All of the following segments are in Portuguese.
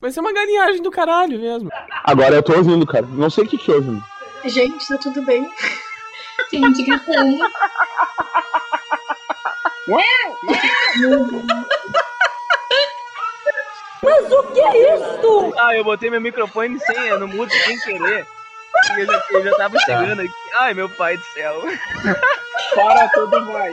Vai ser uma galinhagem do caralho mesmo. Agora eu tô ouvindo, cara. Não sei o que que houve. mano. Gente, tá tudo bem? Tem gente gritando. Ah, eu botei meu microfone sem, no mudo sem querer. E eu já, eu já tava chegando aqui. Ai, meu pai do céu. Para tudo, vai.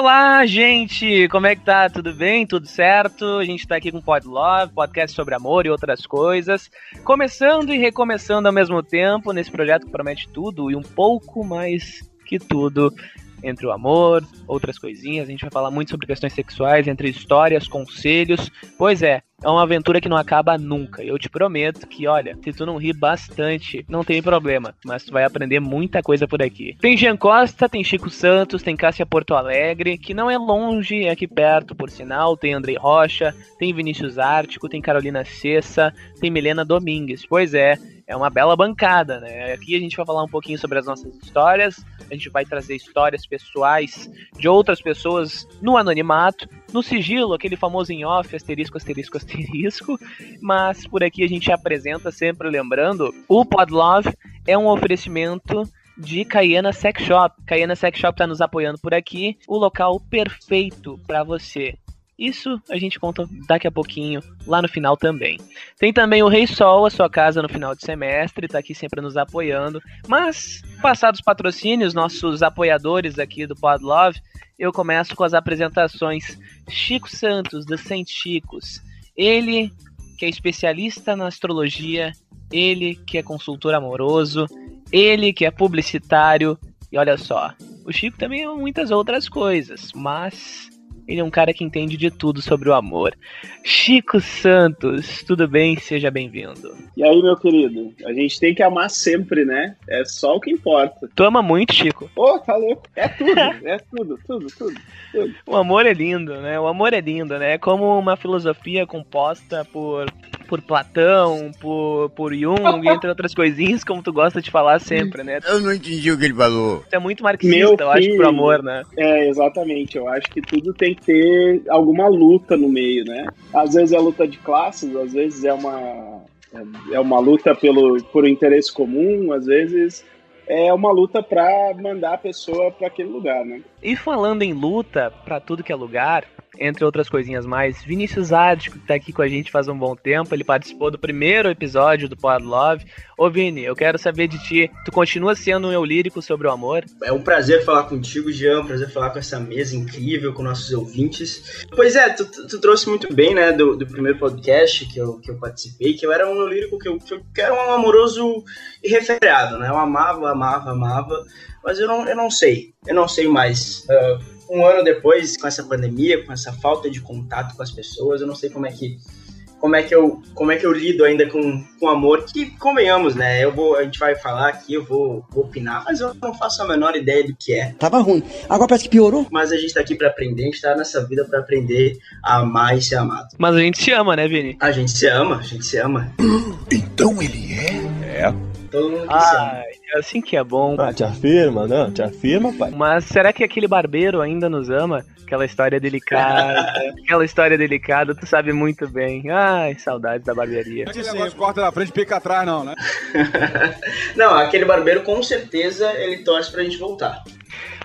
Olá, gente! Como é que tá? Tudo bem? Tudo certo? A gente tá aqui com Pod Love, podcast sobre amor e outras coisas. Começando e recomeçando ao mesmo tempo nesse projeto que promete tudo e um pouco mais que tudo entre o amor, outras coisinhas. A gente vai falar muito sobre questões sexuais, entre histórias, conselhos. Pois é, é uma aventura que não acaba nunca. Eu te prometo que, olha, se tu não rir bastante, não tem problema. Mas tu vai aprender muita coisa por aqui. Tem Jean Costa, tem Chico Santos, tem Cássia Porto Alegre, que não é longe, é aqui perto, por sinal. Tem Andrei Rocha, tem Vinícius Ártico, tem Carolina Cessa, tem Milena Domingues. Pois é, é uma bela bancada, né? Aqui a gente vai falar um pouquinho sobre as nossas histórias, a gente vai trazer histórias pessoais de outras pessoas no anonimato, no sigilo, aquele famoso em off, asterisco, asterisco, asterisco. Mas por aqui a gente apresenta sempre lembrando, o Podlove é um oferecimento de Cayena Sex Shop. Cayena Sex Shop está nos apoiando por aqui, o local perfeito para você. Isso a gente conta daqui a pouquinho, lá no final também. Tem também o Rei Sol, a sua casa no final de semestre, tá aqui sempre nos apoiando. Mas, passados patrocínios, nossos apoiadores aqui do Pod Love, eu começo com as apresentações. Chico Santos, da Saint Chicos. Ele, que é especialista na astrologia, ele que é consultor amoroso, ele que é publicitário. E olha só, o Chico também é muitas outras coisas, mas ele é um cara que entende de tudo sobre o amor. Chico Santos, tudo bem? Seja bem-vindo. E aí, meu querido? A gente tem que amar sempre, né? É só o que importa. Tu ama muito, Chico? Ô, tá louco? É tudo, é tudo, tudo, tudo. tudo. O amor é lindo, né? O amor é lindo, né? É como uma filosofia composta por, por Platão, por, por Jung, entre outras coisinhas, como tu gosta de falar sempre, né? Eu não entendi o que ele falou. Tu é muito marxista, Meu eu acho, filho. amor, né? É, exatamente. Eu acho que tudo tem que ter alguma luta no meio, né? Às vezes é luta de classes, às vezes é uma é uma luta pelo por um interesse comum, às vezes é uma luta pra mandar a pessoa pra aquele lugar, né? E falando em luta, pra tudo que é lugar, entre outras coisinhas mais, Vinícius Ártico, que tá aqui com a gente faz um bom tempo, ele participou do primeiro episódio do Pod Love. Ô Vini, eu quero saber de ti, tu continua sendo um eu lírico sobre o amor? É um prazer falar contigo, Jean, prazer falar com essa mesa incrível, com nossos ouvintes. Pois é, tu, tu- tu trouxe muito bem, né, do, do primeiro podcast que eu, que eu participei, que eu era um eu lírico, que eu, que eu era um amoroso irrefreado, né, eu amava, amava, amava, mas eu não, eu não sei, eu não sei mais. Ah, um ano depois, com essa pandemia, com essa falta de contato com as pessoas, eu não sei como é que como é que eu como é que eu lido ainda com com amor que convenhamos né eu vou a gente vai falar aqui eu vou, vou opinar mas eu não faço a menor ideia do que é Tava ruim. Agora parece que piorou. mas a gente tá aqui pra aprender a gente tá nessa vida pra aprender a amar e ser amado Mas a gente se ama, né, Vini? a gente se ama a gente se ama Então ele é? Todo mundo que se ama Ai, assim que é bom. Ah, te afirma, não? Te afirma, pai. Mas será que aquele barbeiro ainda nos ama? Aquela história delicada, aquela história delicada, tu sabe muito bem. Ai, saudades da barbearia. Esse negócio corta na frente e pica atrás, não, né? não aquele barbeiro com certeza ele torce pra gente voltar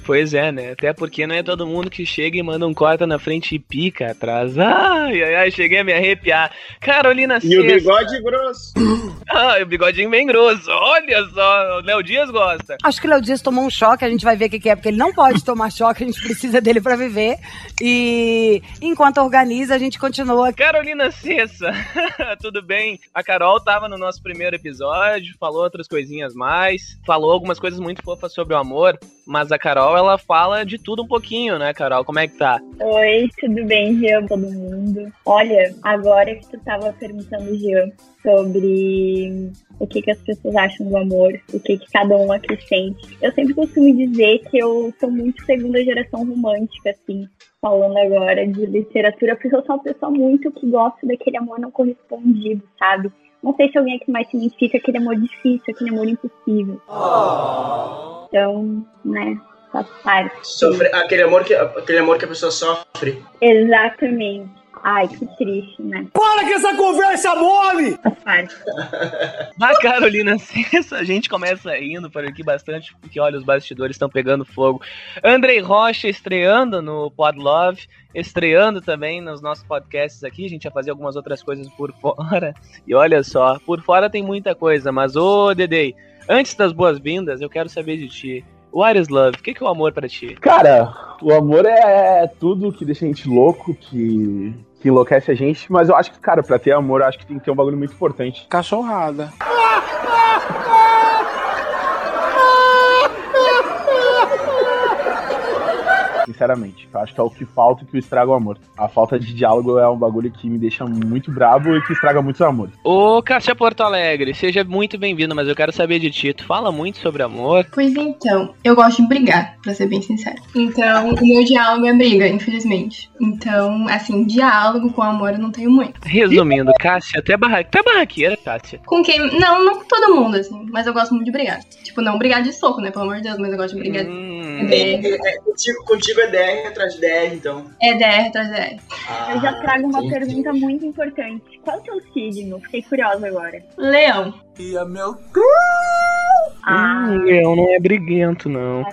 Pois é, né? Até porque não é todo mundo que chega e manda um corta na frente e pica atrás. Ai, ai, ai, cheguei a me arrepiar. Carolina E o bigode grosso. Ah, e o bigodinho bem grosso. Olha só, o Léo Dias gosta. Acho que o Léo Dias tomou um choque, a gente vai ver o que, que é, porque ele não pode tomar choque, a gente precisa dele pra viver. E enquanto organiza, a gente continua. Carolina Cessa, tudo bem? A Carol tava no nosso primeiro episódio, falou outras coisinhas mais, falou algumas coisas muito fofas sobre o amor, mas a Carol Carol, ela fala de tudo um pouquinho, né, Carol? Como é que tá? Oi, tudo bem, Jean, todo mundo? Olha, agora que tu tava perguntando, Jean, sobre o que, que as pessoas acham do amor, o que, que cada um aqui sente. Eu sempre costumo dizer que eu sou muito segunda geração romântica, assim, falando agora de literatura, porque eu sou uma pessoa muito que gosta daquele amor não correspondido, sabe? Não sei se alguém aqui mais significa aquele amor difícil, aquele amor impossível. Oh. Então, né, faz parte. Sofre, aquele, amor que, aquele amor que a pessoa sofre. Exatamente. Ai, que triste, né? Para que essa conversa mole! A Carolina Cessa, a gente começa rindo por aqui bastante, porque olha, os bastidores estão pegando fogo. Andrei Rocha estreando no Pod Love, estreando também nos nossos podcasts aqui. A gente vai fazer algumas outras coisas por fora. E olha só, por fora tem muita coisa, mas ô Dedei, antes das boas-vindas, eu quero saber de ti. What is love? O que é o amor para ti? Cara, o amor é tudo que deixa a gente louco, que que enlouquece a gente, mas eu acho que, cara, pra ter amor, eu acho que tem que ter um bagulho muito importante. Cachorrada. sinceramente. Eu acho que é o que falta e que estraga o amor. A falta de diálogo é um bagulho que me deixa muito bravo e que estraga muitos amores. Ô, Cássia Porto Alegre, seja muito bem-vindo, mas eu quero saber de ti. Tu fala muito sobre amor? Pois então, eu gosto de brigar, pra ser bem sincero. Então, o meu diálogo é briga, infelizmente. Então, assim, diálogo com amor eu não tenho muito. Resumindo, Cássia, tu é, barra... tu é barraqueira, Cássia? Com quem? Não, não com todo mundo, assim, mas eu gosto muito de brigar. Tipo, não brigar de soco, né, pelo amor de Deus, mas eu gosto de brigar. Hum... É, é, é, contigo, contigo é DR atrás de DR, então. É DR atrás de DR. Ah, eu já trago uma entendi. pergunta muito importante. Qual é o seu signo? Fiquei curiosa agora. Leão. E a meu ah. Hum, leão não é briguento, não.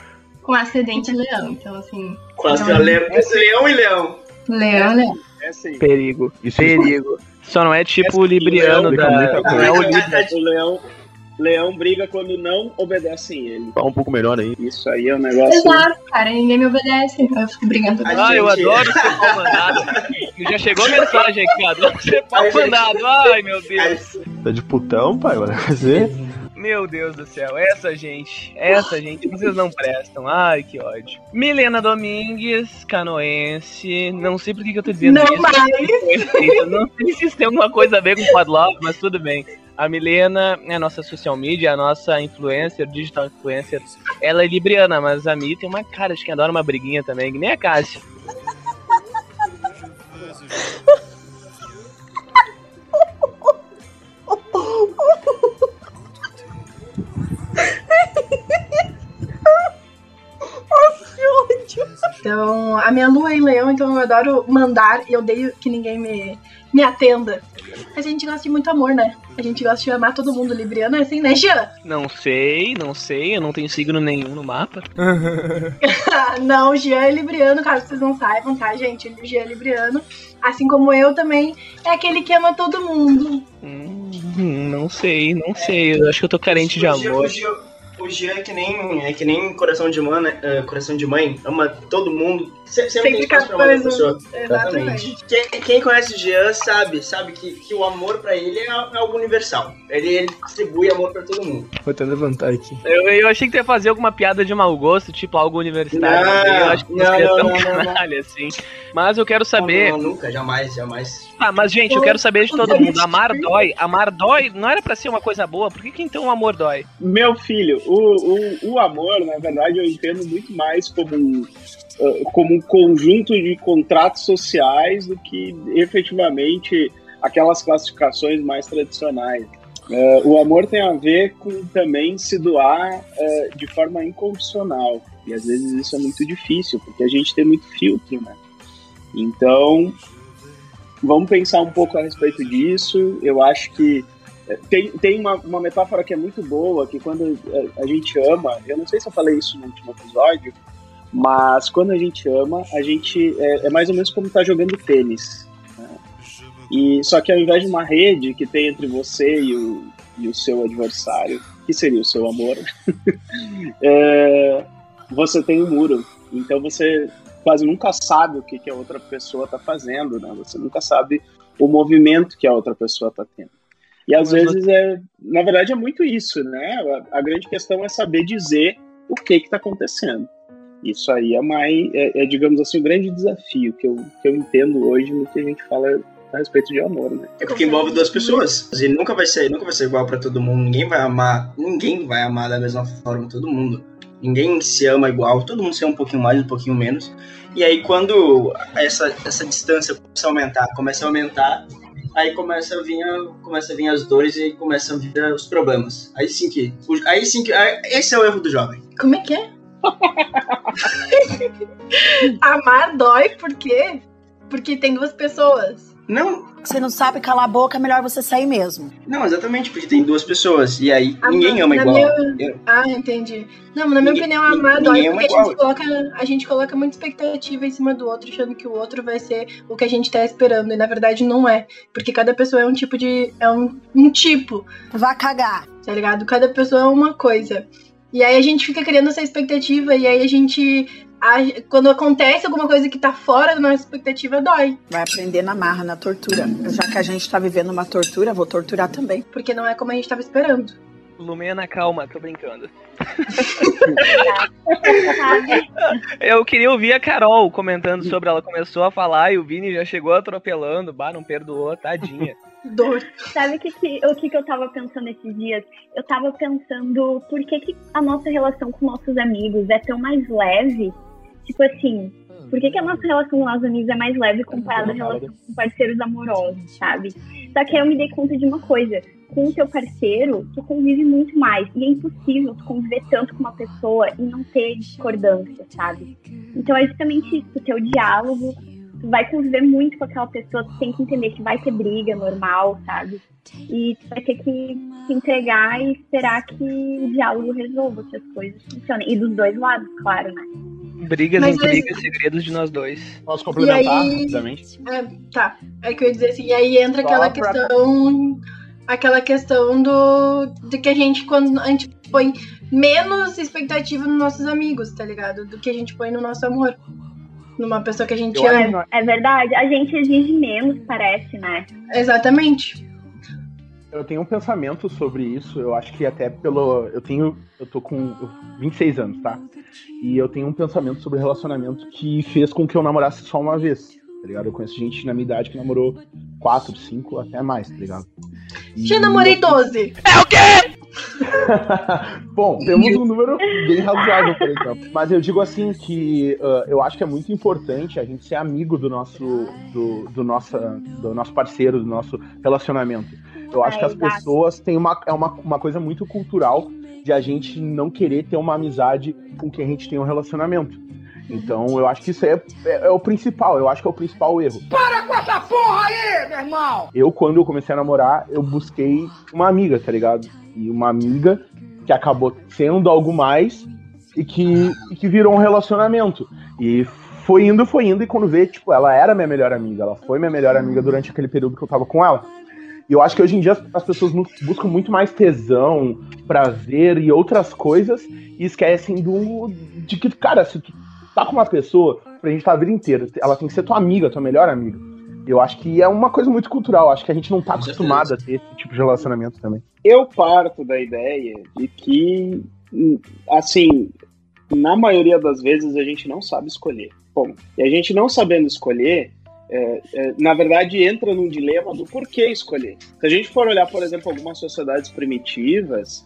Com ascendente leão, então assim. Com ascendente leão, leão e leão. Leão, leão. É assim. Perigo. Isso Perigo. Só não é tipo é o libriano da. Não é o, o leão. Briga quando não obedecem ele. Fala um pouco melhor aí. Isso aí é um negócio. Exato, cara. Ninguém me obedece. Eu fico brigando. Ah, gente... eu adoro ser pau mandado. Já chegou mensagem aqui, adoro ser pau mandado. Ai, meu Deus. Tá de putão, pai? Vai fazer? Meu Deus do céu, essa gente, essa gente, vocês não prestam. Ai, que ódio. Milena Domingues, canoense. Não sei por que, eu tô dizendo não isso. Mais. Não sei se isso tem alguma coisa a ver com o Padlove, mas tudo bem. A Milena é a nossa social media, a nossa influencer, digital influencer. Ela é libriana, mas a Mi tem uma cara de quem adora uma briguinha também, que nem a Cássia. Então, a minha lua é em leão, então eu adoro mandar e eu odeio que ninguém me, me atenda. A gente gosta de muito amor, né? A gente gosta de amar todo mundo. Libriano é assim, né, Jean? Não sei, não sei. Eu não tenho signo nenhum no mapa. não, Jean é Libriano, caso vocês não saibam, tá, gente? O Jean é Libriano. Assim como eu também, é aquele que ama todo mundo. Hum, não sei, não sei. Eu acho que eu tô carente de amor. O Jean é que nem, é que nem coração de mãe, uh, coração de mãe, ama todo mundo. Sempre, sempre tem espaço pra amar a pessoa. Exatamente. Quem, quem, conhece o Jean sabe, sabe que, que o amor pra ele é, é algo universal. Ele, ele, distribui amor pra todo mundo. Vou até levantar aqui. Eu, eu achei que tu ia fazer alguma piada de mau gosto, tipo algo universitário. Não, eu acho que não, não, tão não, canalha não. assim. Mas eu quero saber. Não, não, nunca, jamais, jamais. Ah, mas gente, eu quero saber de todo mundo. Amar dói. Amar dói não era pra ser uma coisa boa. Por que, que então o amor dói? Meu filho, o, o, o amor, na verdade, eu entendo muito mais como um, como um conjunto de contratos sociais do que efetivamente aquelas classificações mais tradicionais. Uh, o amor tem a ver com também se doar uh, de forma incondicional. E às vezes isso é muito difícil, porque a gente tem muito filtro, né? Então, vamos pensar um pouco a respeito disso. Eu acho que eh, tem, tem uma, uma metáfora que é muito boa, que quando a, a gente ama, eu não sei se eu falei isso no último episódio, mas quando a gente ama, a gente é, é mais ou menos como estar tá jogando tênis. Né? E só que ao invés de uma rede que tem entre você e o, e o seu adversário, que seria o seu amor, é, você tem um muro. Então você quase nunca sabe o que, que a outra pessoa está fazendo, né? Você nunca sabe o movimento que a outra pessoa está tendo. E às Mas vezes é, na verdade é muito isso, né? A, a grande questão é saber dizer o que está acontecendo. Isso aí é mais, é, é, digamos assim, o um grande desafio que eu, que eu entendo hoje no que a gente fala a respeito de amor, né? É porque envolve duas pessoas. E nunca vai ser, nunca vai ser igual para todo mundo. Ninguém vai amar, ninguém vai amar da mesma forma todo mundo. Ninguém se ama igual, todo mundo se ama um pouquinho mais, um pouquinho menos. E aí quando essa, essa distância começa a aumentar, começa a aumentar, aí começa a vir, começa a vir as dores e começam a vir os problemas. Aí sim que, aí sim que, esse é o erro do jovem. Como é que é? Amar dói por quê? Porque tem duas pessoas. Não. Você não sabe calar a boca, é melhor você sair mesmo. Não, exatamente, porque tem duas pessoas. E aí ah, ninguém ama igual. Minha... Ah, entendi. Não, na minha opinião, amar dói porque a gente, coloca, a gente coloca muita expectativa em cima do outro, achando que o outro vai ser o que a gente tá esperando. E na verdade não é. Porque cada pessoa é um tipo de. É um, um tipo. Vá cagar. Tá ligado? Cada pessoa é uma coisa. E aí a gente fica criando essa expectativa e aí a gente a, quando acontece alguma coisa que tá fora da nossa expectativa, dói. Vai aprender na marra, na tortura. Já que a gente tá vivendo uma tortura, vou torturar também. Porque não é como a gente tava esperando. Lumena, calma, tô brincando. Eu queria ouvir a Carol comentando sobre ela começou a falar e o Vini já chegou atropelando, bah, não perdoou, tadinha. Dor. Sabe o que, que, o que, que eu tava pensando esses dias? Eu tava pensando por que, que a nossa relação com nossos amigos é tão mais leve. Tipo assim, por que, que a nossa relação com nossos amigos é mais leve comparada à relação com parceiros amorosos, sabe? Só que aí eu me dei conta de uma coisa. Com o teu parceiro, tu convive muito mais. E é impossível tu conviver tanto com uma pessoa e não ter discordância, sabe? Então é justamente isso, o teu diálogo tu vai conviver muito com aquela pessoa, tu tem que entender que vai ter briga normal, sabe? E tu vai ter que se entregar e esperar que o diálogo resolva, que as coisas funcionem. E dos dois lados, claro, né? Brigas, Mas intrigas, aí... segredos de nós dois. Posso complementar aí... rapidamente? É, tá. É que eu ia dizer assim, e aí entra Só aquela pra... questão. Aquela questão do. de que a gente, quando a gente põe menos expectativa nos nossos amigos, tá ligado? Do que a gente põe no nosso amor numa pessoa que a gente eu ama. É verdade, a gente exige menos, parece, né? Exatamente. Eu tenho um pensamento sobre isso, eu acho que até pelo. Eu tenho. Eu tô com 26 anos, tá? E eu tenho um pensamento sobre relacionamento que fez com que eu namorasse só uma vez, tá ligado? Eu conheço gente na minha idade que namorou 4, 5, até mais, tá ligado? E Já namorei 12. É o quê? Bom, temos um número bem razoável, por exemplo. Mas eu digo assim que uh, eu acho que é muito importante a gente ser amigo do nosso, do, do, nossa, do nosso parceiro, do nosso relacionamento. Eu acho é, que as exato. pessoas têm uma, é uma, uma coisa muito cultural de a gente não querer ter uma amizade com quem a gente tem um relacionamento. Então eu acho que isso é, é, é, o principal, eu acho que é o principal erro. Para com essa porra aí, meu irmão! Eu, quando eu comecei a namorar, eu busquei uma amiga, tá ligado? E uma amiga que acabou sendo algo mais e que, e que virou um relacionamento. E foi indo, foi indo, e quando vê, tipo, ela era minha melhor amiga, ela foi minha melhor amiga durante aquele período que eu tava com ela. E eu acho que hoje em dia as, as pessoas buscam muito mais tesão, prazer e outras coisas e esquecem do de que, cara, se tu tá com uma pessoa pra gente estar tá a vida inteira, ela tem que ser tua amiga, tua melhor amiga. Eu acho que é uma coisa muito cultural, acho que a gente não tá acostumado a ter esse tipo de relacionamento também. Eu parto da ideia de que, assim, na maioria das vezes a gente não sabe escolher. Bom, e a gente não sabendo escolher, é, é, na verdade, entra num dilema do porquê escolher. Se a gente for olhar, por exemplo, algumas sociedades primitivas,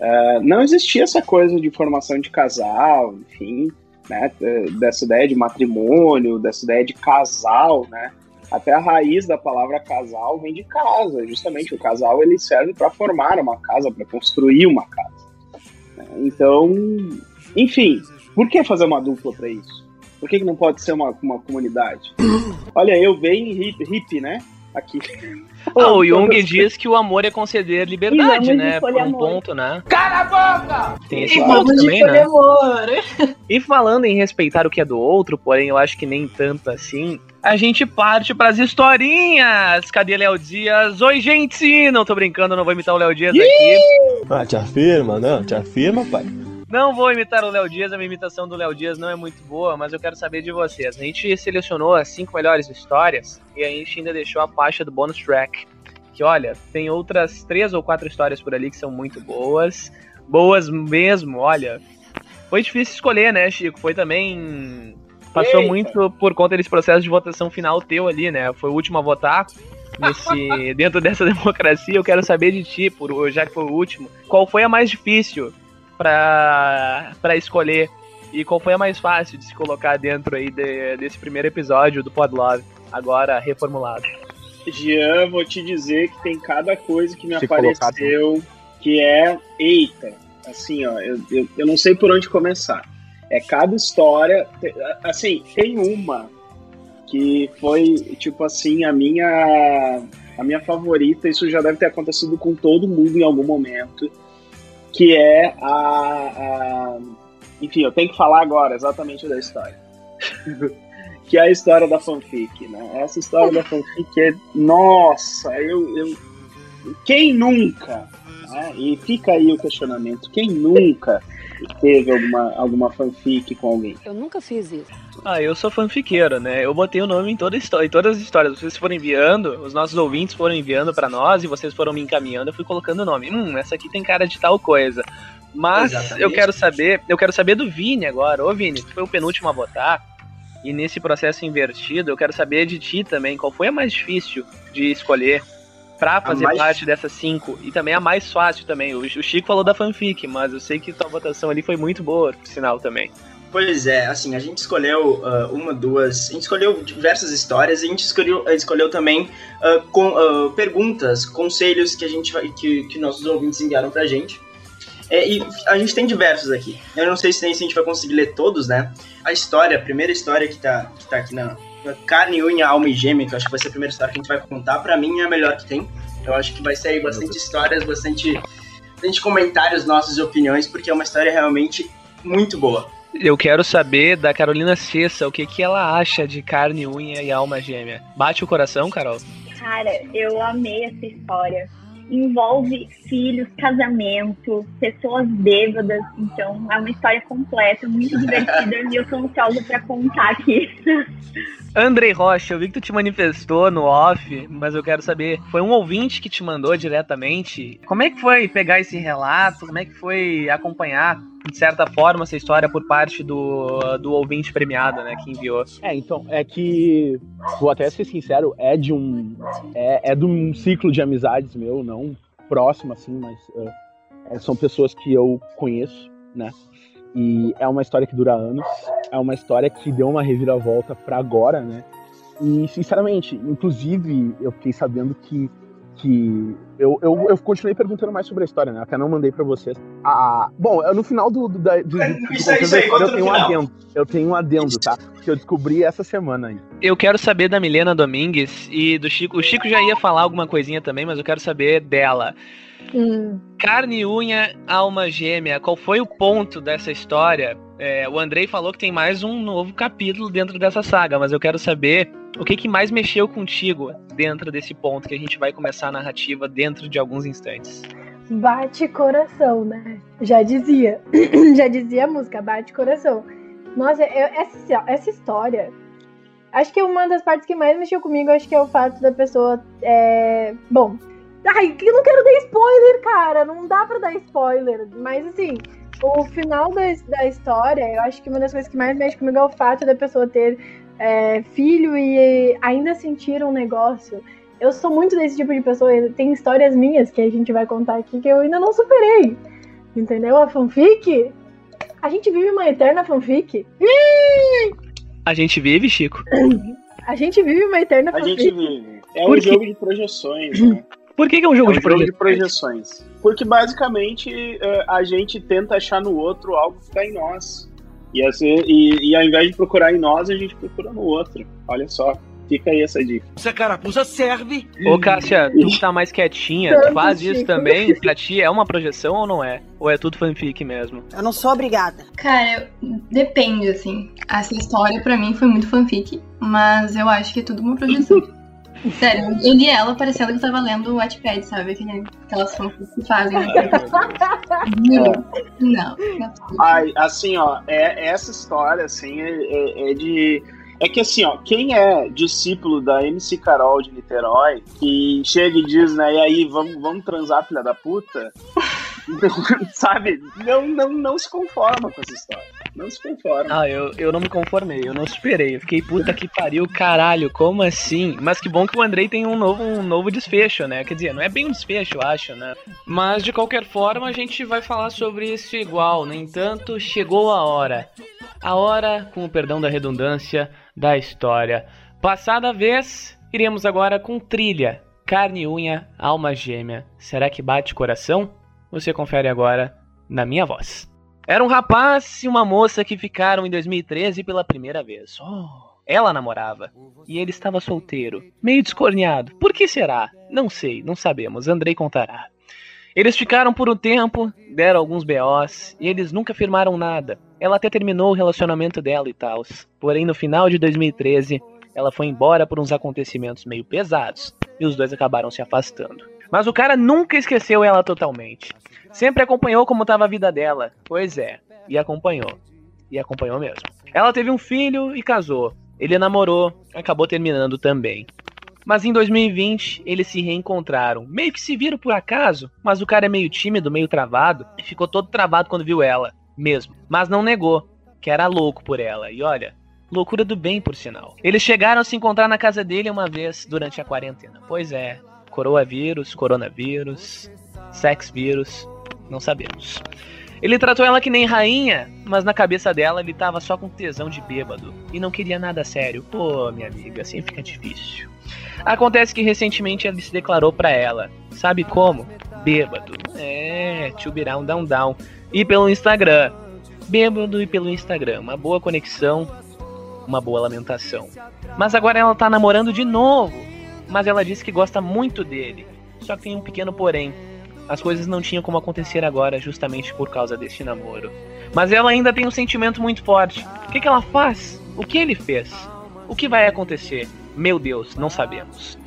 é, não existia essa coisa de formação de casal, enfim, né, dessa ideia de matrimônio, dessa ideia de casal, né? Até a raiz da palavra casal vem de casa, justamente o casal ele serve para formar uma casa, para construir uma casa. Né. Então, enfim, por que fazer uma dupla para isso? Por que, que não pode ser uma, uma comunidade? Olha, eu bem hip, hip né? Aqui. Ah, o Jung diz que o amor é conceder liberdade, né? Por um amor. ponto, né? Cala a boca! Tem esse e ponto também, né? Amor. E falando em respeitar o que é do outro, porém eu acho que nem tanto assim, a gente parte pras historinhas. Cadê Léo Dias? Oi, gente! Não tô brincando, não vou imitar o Léo Dias aqui. Ah, te afirma, não? Te afirma, pai. Não vou imitar o Léo Dias, a minha imitação do Léo Dias não é muito boa, mas eu quero saber de vocês. A gente selecionou as cinco melhores histórias e a gente ainda deixou a faixa do bonus track. Que olha, tem outras três ou quatro histórias por ali que são muito boas. Boas mesmo, olha. foi difícil escolher, né, Chico? Foi também. Passou Eita. muito por conta desse processo de votação final teu ali, né? Foi o último a votar. Nesse, dentro dessa democracia, eu quero saber de ti, por, já que foi o último, qual foi a mais difícil pra, pra escolher? E qual foi a mais fácil de se colocar dentro aí de- desse primeiro episódio do Podlove, agora reformulado? Jean, vou te dizer que tem cada coisa que me Se apareceu que é. Eita! Assim, ó, eu, eu, eu não sei por onde começar. É cada história. Assim, tem uma que foi, tipo assim, a minha. A minha favorita, isso já deve ter acontecido com todo mundo em algum momento. Que é a. a- enfim, eu tenho que falar agora exatamente da história. que é a história da fanfic, né? Essa história da fanfic é. Nossa, eu. eu quem nunca? Né? E fica aí o questionamento: quem nunca teve alguma, alguma fanfic com alguém? Eu nunca fiz isso. Ah, eu sou fanfiqueiro, né? Eu botei o nome em, toda histó- em todas as histórias. Vocês foram enviando, os nossos ouvintes foram enviando pra nós e vocês foram me encaminhando, eu fui colocando o nome. Hum, essa aqui tem cara de tal coisa. Mas Exatamente. eu quero saber, eu quero saber do Vini agora. Ô Vini, tu foi o penúltimo a votar. E nesse processo invertido, eu quero saber de ti também, qual foi a mais difícil de escolher pra fazer mais- parte dessas cinco? E também a mais fácil também. O Chico falou da fanfic, mas eu sei que tua votação ali foi muito boa, por sinal também. Pois é, assim, a gente escolheu ah, uma, duas. A gente escolheu diversas histórias e a gente escolheu, escolheu também ah, com, ah, perguntas, conselhos que a gente vai, que, que nossos ouvintes enviaram pra gente. É, e a gente tem diversos aqui. Eu não sei se, se a gente vai conseguir ler todos, né? A história, a primeira história que tá, que tá aqui na Carne, Unha, Alma e Gêmea, que eu acho que vai ser a primeira história que a gente vai contar, pra mim é a melhor que tem. Eu acho que vai sair bastante histórias, bastante, bastante comentários nossos e opiniões, porque é uma história realmente muito boa. Eu quero saber da Carolina Cessa o que, que ela acha de carne, unha e alma gêmea. Bate o coração, Carol? Cara, eu amei essa história. Envolve filhos, casamento, pessoas bêbadas. Então, é uma história completa, muito divertida. e eu tô ansiosa pra contar aqui. Andrei Rocha, eu vi que tu te manifestou no off, mas eu quero saber, foi um ouvinte que te mandou diretamente? Como é que foi pegar esse relato? Como é que foi acompanhar, de certa forma, essa história por parte do, do ouvinte premiado, né, que enviou? É, então, é que, vou até ser sincero, é de um. É, é de um ciclo de amizades meu, não próximo assim, mas é, é, são pessoas que eu conheço, né? E é uma história que dura anos, é uma história que deu uma reviravolta pra agora, né? E, sinceramente, inclusive, eu fiquei sabendo que. Que eu, eu, eu continuei perguntando mais sobre a história, né? Até não mandei pra vocês. Ah, bom, no final do, do, da- do, do, do Isso aí, isso aí, eu tenho um adendo. Eu tenho um adendo, tá? Que eu descobri essa semana aí. Eu quero saber da Milena Domingues e do Chico. O Chico já ia falar alguma coisinha também, mas eu quero saber dela. Hum. Carne, unha, alma gêmea. Qual foi o ponto dessa história? É, o Andrei falou que tem mais um novo capítulo dentro dessa saga, mas eu quero saber o que, que mais mexeu contigo dentro desse ponto que a gente vai começar a narrativa dentro de alguns instantes. Bate coração, né? Já dizia. Já dizia a música, bate coração. Nossa, eu- essa, essa história. Acho que uma das partes que mais mexeu comigo, acho que é o fato da pessoa. É... Bom. Ai, eu não quero dar spoiler, cara. Não dá pra dar spoiler. Mas assim, o final da, da história, eu acho que uma das coisas que mais mexe comigo é o fato da pessoa ter é, filho e ainda sentir um negócio. Eu sou muito desse tipo de pessoa. Tem histórias minhas que a gente vai contar aqui que eu ainda não superei. Entendeu? A fanfic. A gente vive uma eterna fanfic. A gente vive, Chico? A gente vive uma eterna A fanfic. gente vive. É Por um quê? jogo de projeções, né? Por que, que é um jogo é um de jogo de projeções. Porque basicamente eh, a gente tenta achar no outro algo que está em nós. E, assim, e, e ao invés de procurar em nós, a gente procura no outro. Olha só, fica aí essa dica. Essa carapuça serve. Ô, Cássia, tu que tá mais quietinha, tu faz isso também? Pra ti é uma projeção ou não é? Ou é tudo fanfic mesmo? Eu não sou obrigada. Cara, eu- depende, assim. Essa história pra mim foi muito fanfic, mas eu acho que é tudo uma projeção. Sério, eu li ela parecendo que eu tava lendo o Wattpad, sabe? Aquelas fanfics que fazem. Né? Não, não. não. Ai, assim, ó, é, essa história, assim, é, é- é de. É que assim, ó, quem é discípulo da MC Carol de Niterói, que chega e diz, né, e aí, vamos, vamos transar, filha da puta? sabe? Não, não, não se conforma com essa história. Não se conforma. Ah, eu, eu não me conformei, eu não esperei. Eu fiquei, puta que pariu, caralho, como assim? Mas que bom que o Andrei tem um novo, um novo desfecho, né? Quer dizer, não é bem um desfecho, eu acho, né? Mas de qualquer forma, a gente vai falar sobre isso igual. No entanto, chegou a hora. A hora, com o perdão da redundância, da história. Passada a vez, iremos agora com trilha. Carne e unha, alma gêmea. Será que bate coração? Você confere agora na minha voz. Era um rapaz e uma moça que ficaram em 2013 pela primeira vez. Oh, ela namorava e ele estava solteiro, meio descorneado. Por que será? Não sei, não sabemos. Andrei contará. Eles ficaram por um tempo, deram alguns BOs e eles nunca firmaram nada. Ela até terminou o relacionamento dela e tal. Porém, no final de 2013, ela foi embora por uns acontecimentos meio pesados e os dois acabaram se afastando. Mas o cara nunca esqueceu ela totalmente. Sempre acompanhou como estava a vida dela. Pois é, e acompanhou. E acompanhou mesmo. Ela teve um filho e casou. Ele namorou, acabou terminando também. Mas em 2020 eles se reencontraram. Meio que se viram por acaso, mas o cara é meio tímido, meio travado, e ficou todo travado quando viu ela, mesmo. Mas não negou, que era louco por ela. E olha, loucura do bem, por sinal. Eles chegaram a se encontrar na casa dele uma vez durante a quarentena. Pois é, coroavírus, coronavírus, sex vírus, não sabemos. Ele tratou ela que nem rainha, mas na cabeça dela ele tava só com tesão de bêbado e não queria nada sério. Pô, minha amiga, assim fica difícil. Acontece que recentemente ele se declarou para ela. Sabe como? Bêbado. É, to be down, down, down. E pelo Instagram. Bêbado e pelo Instagram. Uma boa conexão, uma boa lamentação. Mas agora ela tá namorando de novo. Mas ela disse que gosta muito dele. Só que tem um pequeno porém. As coisas não tinham como acontecer agora, justamente por causa deste namoro. Mas ela ainda tem um sentimento muito forte. O que, que ela faz? O que ele fez? O que vai acontecer? Meu Deus, não sabemos.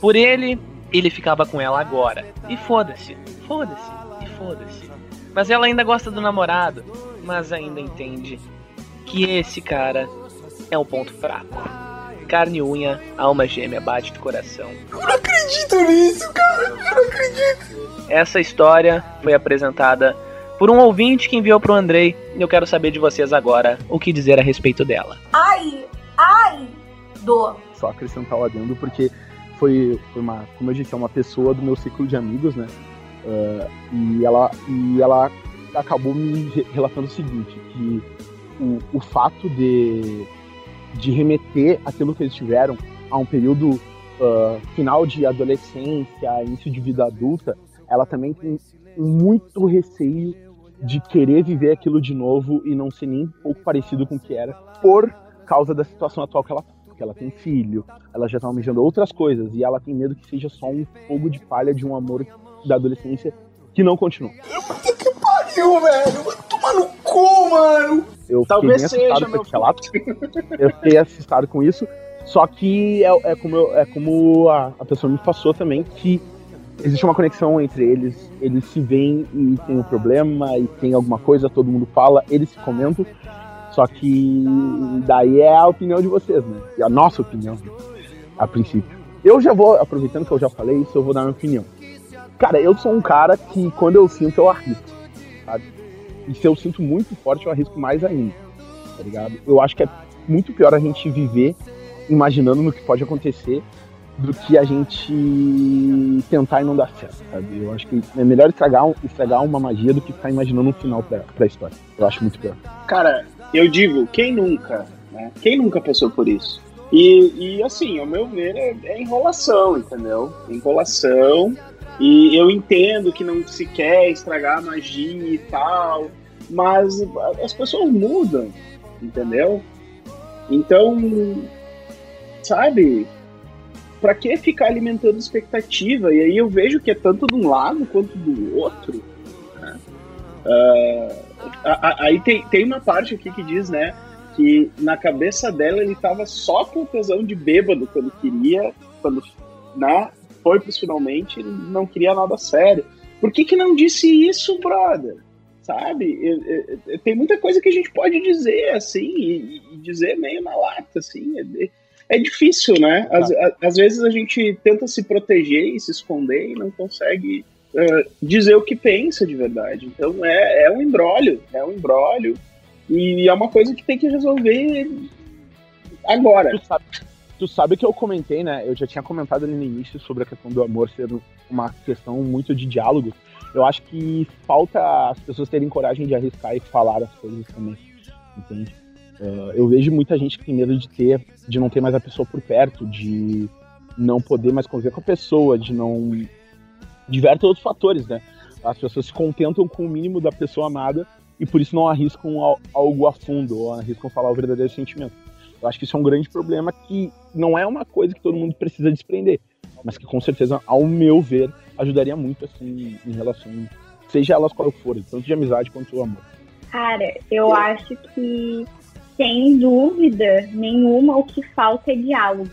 Por ele, ele ficava com ela agora. E foda-se, foda-se, e foda-se. Mas ela ainda gosta do namorado, mas ainda entende que esse cara é o ponto fraco. Carne e unha, alma gêmea bate do coração. Eu não acredito nisso, cara. Eu não acredito. Essa história foi apresentada por um ouvinte que enviou pro Andrei e eu quero saber de vocês agora o que dizer a respeito dela. Ai, ai, dor. Só acrescentar lá dentro, porque foi, foi uma, como eu disse, é uma pessoa do meu ciclo de amigos, né? Uh, e, ela, e ela acabou me relatando o seguinte, que o, o fato de, de remeter aquilo que eles tiveram a um período uh, final de adolescência, início de vida adulta, ela também tem muito receio de querer viver aquilo de novo e não ser nem um pouco parecido com o que era, por causa da situação atual que ela tá. Porque ela tem filho, ela já tá almejando outras coisas, e ela tem medo que seja só um fogo de palha de um amor da adolescência que não continua. Puta que pariu, velho! Vai tomar no cu, mano! Eu Talvez fiquei assustado seja, com esse relato. Eu fiquei assustado com isso. Só que é, é como, eu- é como a, a pessoa me passou também, que existe uma conexão entre eles. Eles se veem e tem um problema, e tem alguma coisa, todo mundo fala, eles se comentam. Só que daí é a opinião de vocês, né? E a nossa opinião, a princípio. Eu já vou, aproveitando que eu já falei isso, eu vou dar minha opinião. Cara, eu sou um cara que quando eu sinto, eu arrisco, sabe? E se eu sinto muito forte, eu arrisco mais ainda, tá ligado? Eu acho que é muito pior a gente viver imaginando no que pode acontecer do que a gente tentar e não dar certo, sabe? Eu acho que é melhor estragar, estragar uma magia do que ficar imaginando um final pra, pra história. Eu acho muito pior. Cara, eu digo, quem nunca, né? Quem nunca passou por isso? E, e assim, ao meu ver, é, é enrolação, entendeu? Enrolação. E eu entendo que não se quer estragar a magia e tal, mas as pessoas mudam, entendeu? Então, sabe? Pra que ficar alimentando expectativa? E aí eu vejo que é tanto de um lado quanto do outro. né? Ah, a- a- aí tem, tem uma parte aqui que diz, né? Que na cabeça dela ele tava só com tesão de bêbado quando queria, quando né, foi pros finalmente, ele não queria nada sério. Por que, que não disse isso, brother? Sabe? É- é- é- Tem muita coisa que a gente pode dizer assim, e, e dizer meio na lata, assim. É, é difícil, né? Às, a- às vezes a gente tenta se proteger e se esconder e não consegue uh, dizer o que pensa de verdade. Então é, é um embrólio, é um embrólio. E é uma coisa que tem que resolver agora. Tu sabe, tu sabe que eu comentei, né? Eu já tinha comentado ali no início sobre a questão do amor ser uma questão muito de diálogo. Eu acho que falta as pessoas terem coragem de arriscar e falar as coisas também. Entende? Uh, eu vejo muita gente que tem medo de ter, de não ter mais a pessoa por perto, de não poder mais conviver com a pessoa, de não. Diversos outros fatores, né? As pessoas se contentam com o mínimo da pessoa amada e por isso não arriscam algo a fundo, ou arriscam falar o verdadeiro sentimento. Eu acho que isso é um grande problema que não é uma coisa que todo mundo precisa desprender, mas que com certeza, ao meu ver, ajudaria muito assim em relações, seja elas qual for, tanto de amizade quanto de amor. Cara, eu acho que sem dúvida nenhuma o que falta é diálogo.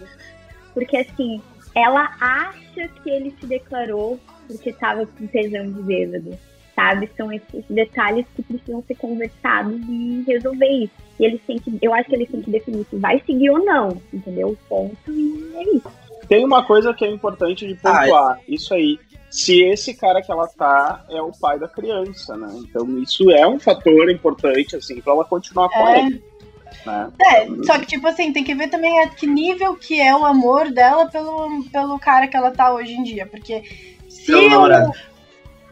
Porque assim, ela acha que ele se declarou porque estava com tesão de bêbado, sabe? São esses detalhes que precisam ser conversados e resolver isso. E eles têm que, eu acho que eles têm que definir se vai seguir ou não, entendeu? Ponto e é isso. Tem uma coisa que é importante de pontuar, ah, isso aí. Se esse cara que ela tá é o pai da criança, né? Então isso é um fator importante, assim, para ela continuar com é. ele. Né? É, só que, tipo assim, tem que ver também a que nível que é o amor dela pelo, pelo cara que ela tá hoje em dia. Porque se o,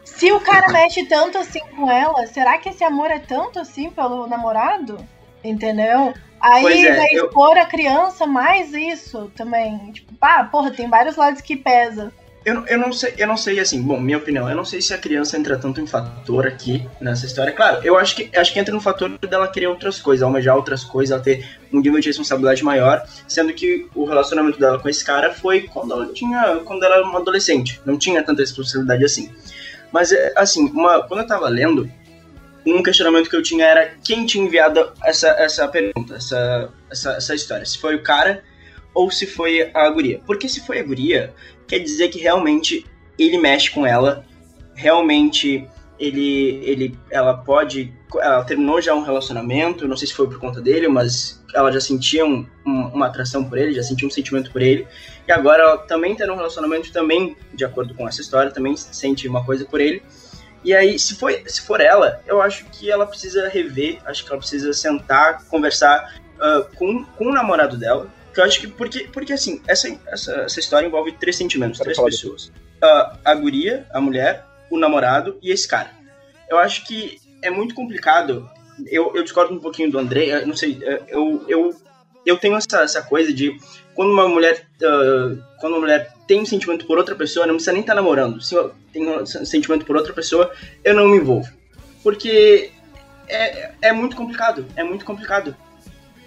se o cara mexe tanto assim com ela, será que esse amor é tanto assim pelo namorado? Entendeu? Aí é, vai eu... expor a criança mais isso também. Tipo, pá, porra, tem vários lados que pesa. Eu, eu, não sei, eu não sei, assim, bom, minha opinião, eu não sei se a criança entra tanto em fator aqui nessa história. Claro, eu acho que acho que entra no fator dela querer outras coisas, almejar outras coisas, ela ter um nível de responsabilidade maior, sendo que o relacionamento dela com esse cara foi quando ela tinha. quando ela era uma adolescente. Não tinha tanta responsabilidade assim. Mas é, assim, uma, quando eu tava lendo, um questionamento que eu tinha era quem tinha enviado essa, essa pergunta, essa, essa, essa história. Se foi o cara ou se foi a guria. Porque se foi a guria, quer dizer que realmente ele mexe com ela, realmente ele, ele, ela pode, ela terminou já um relacionamento, não sei se foi por conta dele, mas ela já sentia um, um, uma atração por ele, já sentia um sentimento por ele, e agora ela também está num relacionamento, também, de acordo com essa história, também sente uma coisa por ele, e aí, se for, se for ela, eu acho que ela precisa rever, acho que ela precisa sentar, conversar uh, com, com o namorado dela, que eu acho que. Porque, porque assim, essa, essa, essa história envolve três sentimentos, três pessoas: uh, a guria, a mulher, o namorado e esse cara. Eu acho que é muito complicado. Eu, eu discordo um pouquinho do André, eu não sei, eu, eu, eu tenho essa, essa coisa de quando uma mulher uh, quando uma mulher tem um sentimento por outra pessoa, não precisa nem estar tá namorando. Se eu tenho um sentimento por outra pessoa, eu não me envolvo. Porque é, é muito complicado, é muito complicado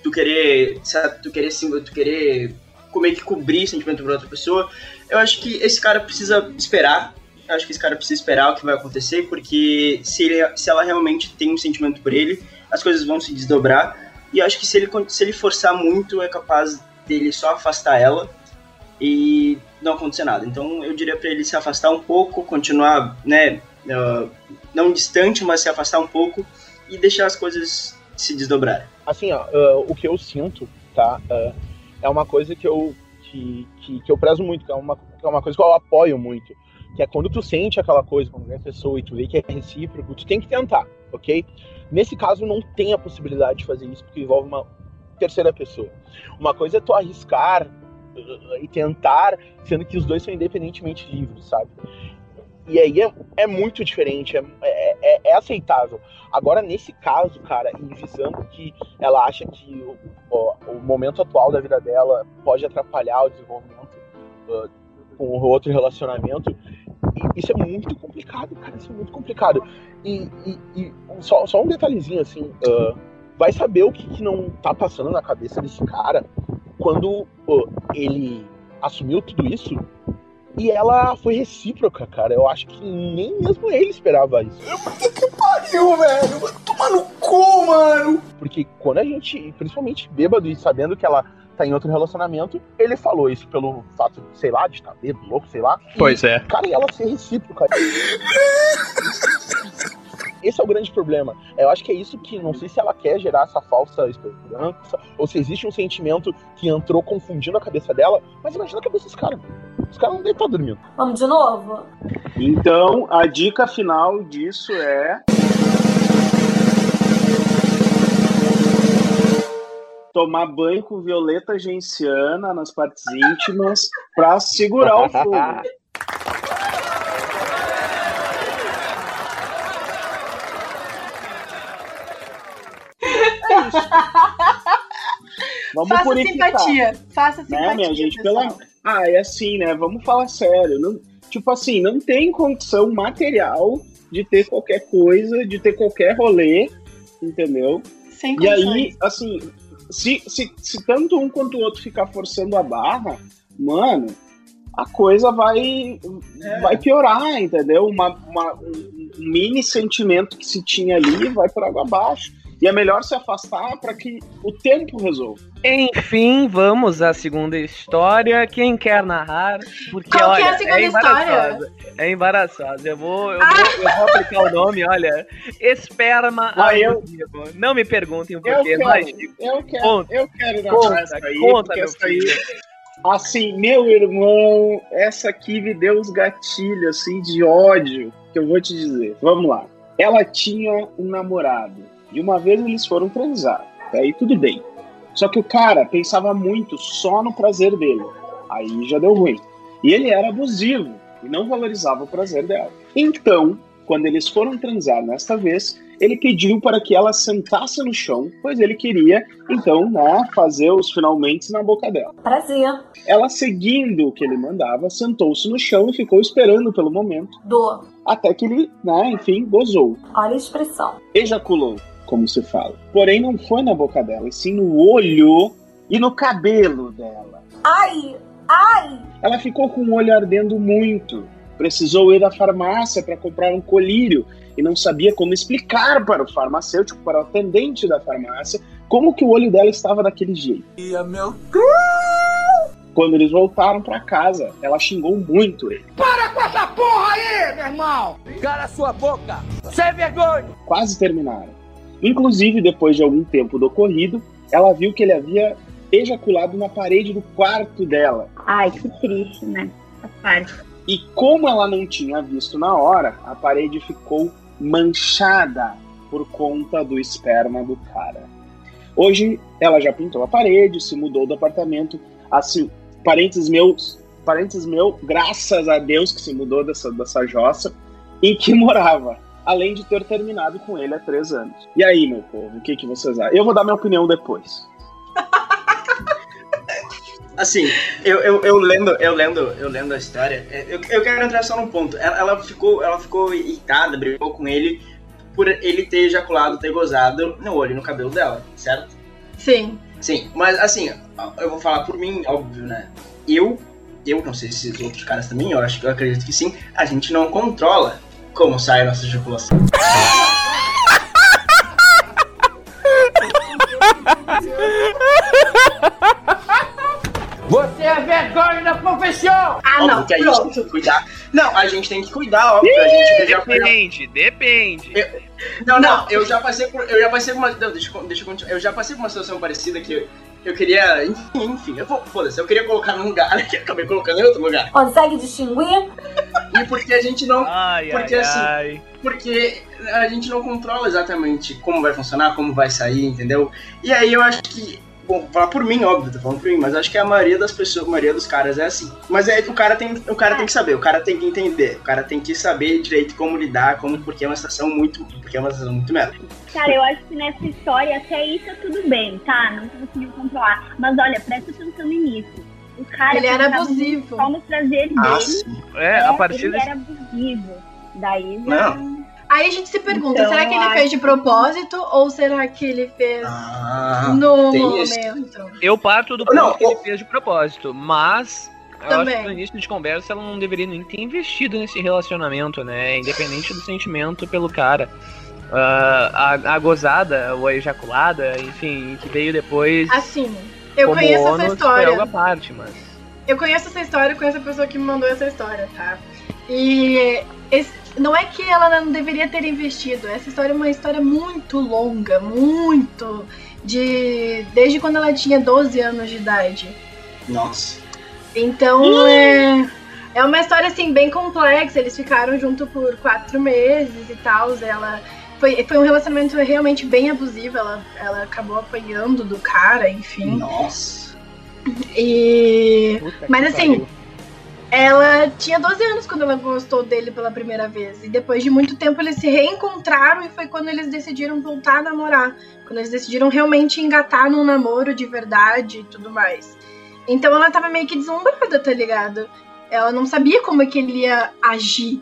tu querer, sabe, tu querer, tu querer como é que cobrir sentimento por outra pessoa. Eu acho que esse cara precisa esperar. Eu acho que esse cara precisa esperar o que vai acontecer, porque se, ele, se ela realmente tem um sentimento por ele, as coisas vão se desdobrar. E eu acho que se ele, se ele forçar muito, é capaz dele só afastar ela e não acontecer nada. Então eu diria para ele se afastar um pouco, continuar, né, uh, não distante, mas se afastar um pouco e deixar as coisas se desdobrarem. Assim, ó, uh, o que eu sinto, tá, uh, é uma coisa que eu que, que, que, eu prezo muito, que é, uma, que é uma coisa que eu apoio muito, que é quando tu sente aquela coisa com a pessoa e tu vê que é recíproco, tu tem que tentar, ok? Nesse caso não tem a possibilidade de fazer isso porque envolve uma terceira pessoa. Uma coisa é tu arriscar uh, e tentar, sendo que os dois são independentemente livres, sabe? E aí é, é muito diferente, é, é, é, aceitável. Agora, nesse caso, cara, e visando que ela acha que o, o, o, momento atual da vida dela pode atrapalhar o desenvolvimento uh, com outro relacionamento, isso é muito complicado, cara, isso é muito complicado. E, e, e só, só um detalhezinho, assim, uh, vai saber o que, que, não tá passando na cabeça desse cara quando uh, ele assumiu tudo isso e ela foi recíproca, cara. Eu acho que nem mesmo ele esperava isso. Puta que pariu, velho! Vai tomar no cu, mano! Porque quando a gente, principalmente bêbado e sabendo que ela tá em outro relacionamento, ele falou isso pelo fato, sei lá, de estar bêbado, louco, sei lá. Pois e, é. Cara, e ela ser recíproca. Esse é o grande problema. Eu acho que é isso que, não sei se ela quer gerar essa falsa esperança, ou se existe um sentimento que entrou confundindo a cabeça dela, mas imagina a cabeça desse cara. Os caras não devem estar dormindo. Vamos de novo? Então, a dica final disso é. Tomar banho com violeta genciana nas partes íntimas pra segurar o fogo. Vamos Faça purificar. simpatia. Faça simpatia. Né, minha gente? pessoal. Pela... Ah, é assim, né? Vamos falar sério. Não... Tipo assim, não tem condição material de ter qualquer coisa, de ter qualquer rolê, entendeu? Sem E aí, condições. assim, se, se, se tanto um quanto o outro ficar forçando a barra, mano, a coisa vai, vai piorar, entendeu? Uma, uma- um um mini sentimento que se tinha ali vai por água abaixo. E é melhor se afastar para que o tempo resolva. Enfim, vamos à segunda história. Quem quer narrar? Porque, Qual que é olha, a segunda embaraçosa. É embaraçosa. Eu vou, eu, vou, eu vou aplicar o nome, olha. Esperma Ah, eu-. Não me perguntem o Eu porquê, quero, mas eu quero, Conta. eu quero narrar Conta, essa aí, conta, meu essa aí, assim, meu irmão, essa aqui me deu os gatilhos, assim, de ódio, que eu vou te dizer. Vamos lá. Ela tinha um namorado, e uma vez eles foram transar, até aí tudo bem. Só que o cara pensava muito só no prazer dele, aí já deu ruim. E ele era abusivo, e não valorizava o prazer dela. Então, quando eles foram transar nesta vez, ele pediu para que ela sentasse no chão, pois ele queria, então, né, fazer os finalmente na boca dela. Prazer. Ela, seguindo o que ele mandava, sentou-se no chão e ficou esperando pelo momento, Do. até que ele, né, enfim, gozou. Olha a expressão. Ejaculou, como se fala. Porém, não foi na boca dela, e sim no olho e no cabelo dela. Ai! Ai! Ela ficou com o olho ardendo muito. Precisou ir à farmácia para comprar um colírio e não sabia como explicar para o farmacêutico, para o atendente da farmácia, como que o olho dela estava daquele jeito. meu Quando eles voltaram para casa, ela xingou muito ele. Para com essa porra aí, meu irmão! Cala sua boca! Sem vergonha! Quase terminaram. Inclusive, depois de algum tempo do ocorrido, ela viu que ele havia ejaculado na parede do quarto dela. Ai, que triste, né? Essa parte. E como ela não tinha visto na hora, a parede ficou manchada por conta do esperma do cara. Hoje ela já pintou a parede, se mudou do apartamento. Assim, parentes meus, parentes meu, graças a Deus que se mudou dessa, dessa jossa, em que morava. Além de ter terminado com ele há três anos. E aí, meu povo, o que, que vocês acham? Eu vou dar minha opinião depois. Assim, eu, eu, eu lendo, eu lendo, eu lendo a história, é, eu, eu quero entrar só num ponto. Ela, ela ficou, ela ficou irritada, brigou com ele por ele ter ejaculado, ter gozado no olho e no cabelo dela, certo? Sim. Sim, mas assim, eu vou falar por mim, óbvio, né? Eu, eu não sei se os outros caras também, eu acho que eu acredito que sim, a gente não controla como sai a nossa ejaculação. Você é vergonha da profissão! Ah, Óbvio não. que a gente tem que cuidar. Não, a gente tem que cuidar, óbvio. A gente eu já, Depende, depende. Não, não, eu já passei por. Eu já passei por uma. Não, deixa, eu- deixa eu continuar. Eu já passei por uma situação parecida que eu, queria. Enfim, enfim, eu vou. Foda-se, eu queria colocar num lugar que eu acabei colocando em outro lugar. Consegue distinguir? E porque a gente não. Ai, Porque ai, assim, ai. Porque a gente não controla exatamente como vai funcionar, como vai sair, entendeu? E aí eu acho que. Bom, falar por mim, óbvio, tô falando por mim, mas acho que a maioria das pessoas, a maioria dos caras é assim. Mas é, o cara tem, o cara tem que saber, o cara tem que entender, o cara tem que saber direito como lidar, como, porque é uma situação muito. Porque é uma situação muito merda. Cara, eu acho que nessa história até isso é tudo bem, tá? Não conseguiu controlar. Mas olha, presta atenção no início. O cara Ele era abusivo. Só no prazer Ah, dele. sim. É, a partir ele desse... era abusivo. Daí já... Não. Aí a gente se pergunta, Então, será que ele fez de propósito ou será que ele fez Ah, no momento? Eu parto do ponto Não, que ele fez de propósito, mas eu Também. acho que no início de conversa ela não deveria nem ter investido nesse relacionamento, né? Independente do sentimento pelo cara. Ah, a, a gozada, ou a ejaculada, enfim, que veio depois. Assim, eu como conheço essa ônus, Foi história. algo à parte, mas. Eu conheço essa história, conheço a pessoa que me mandou essa história, tá? E esse- não é que ela não deveria ter investido. Essa história é uma história muito longa, muito de desde quando ela tinha 12 anos de idade. Nossa. Então, é É uma história, assim, bem complexa. Eles ficaram junto por quatro meses e tal. Ela. Foi, foi um relacionamento realmente bem abusivo. Ela, ela acabou apanhando do cara, enfim. Nossa. E. Puta Mas assim, pariu. Ela tinha 12 anos quando ela gostou dele pela primeira vez. E depois de muito tempo eles se reencontraram e foi quando eles decidiram voltar a namorar. Quando eles decidiram realmente engatar num namoro de verdade e tudo mais. Então ela tava meio que deslumbrada, tá ligado? Ela não sabia como é que ele ia agir.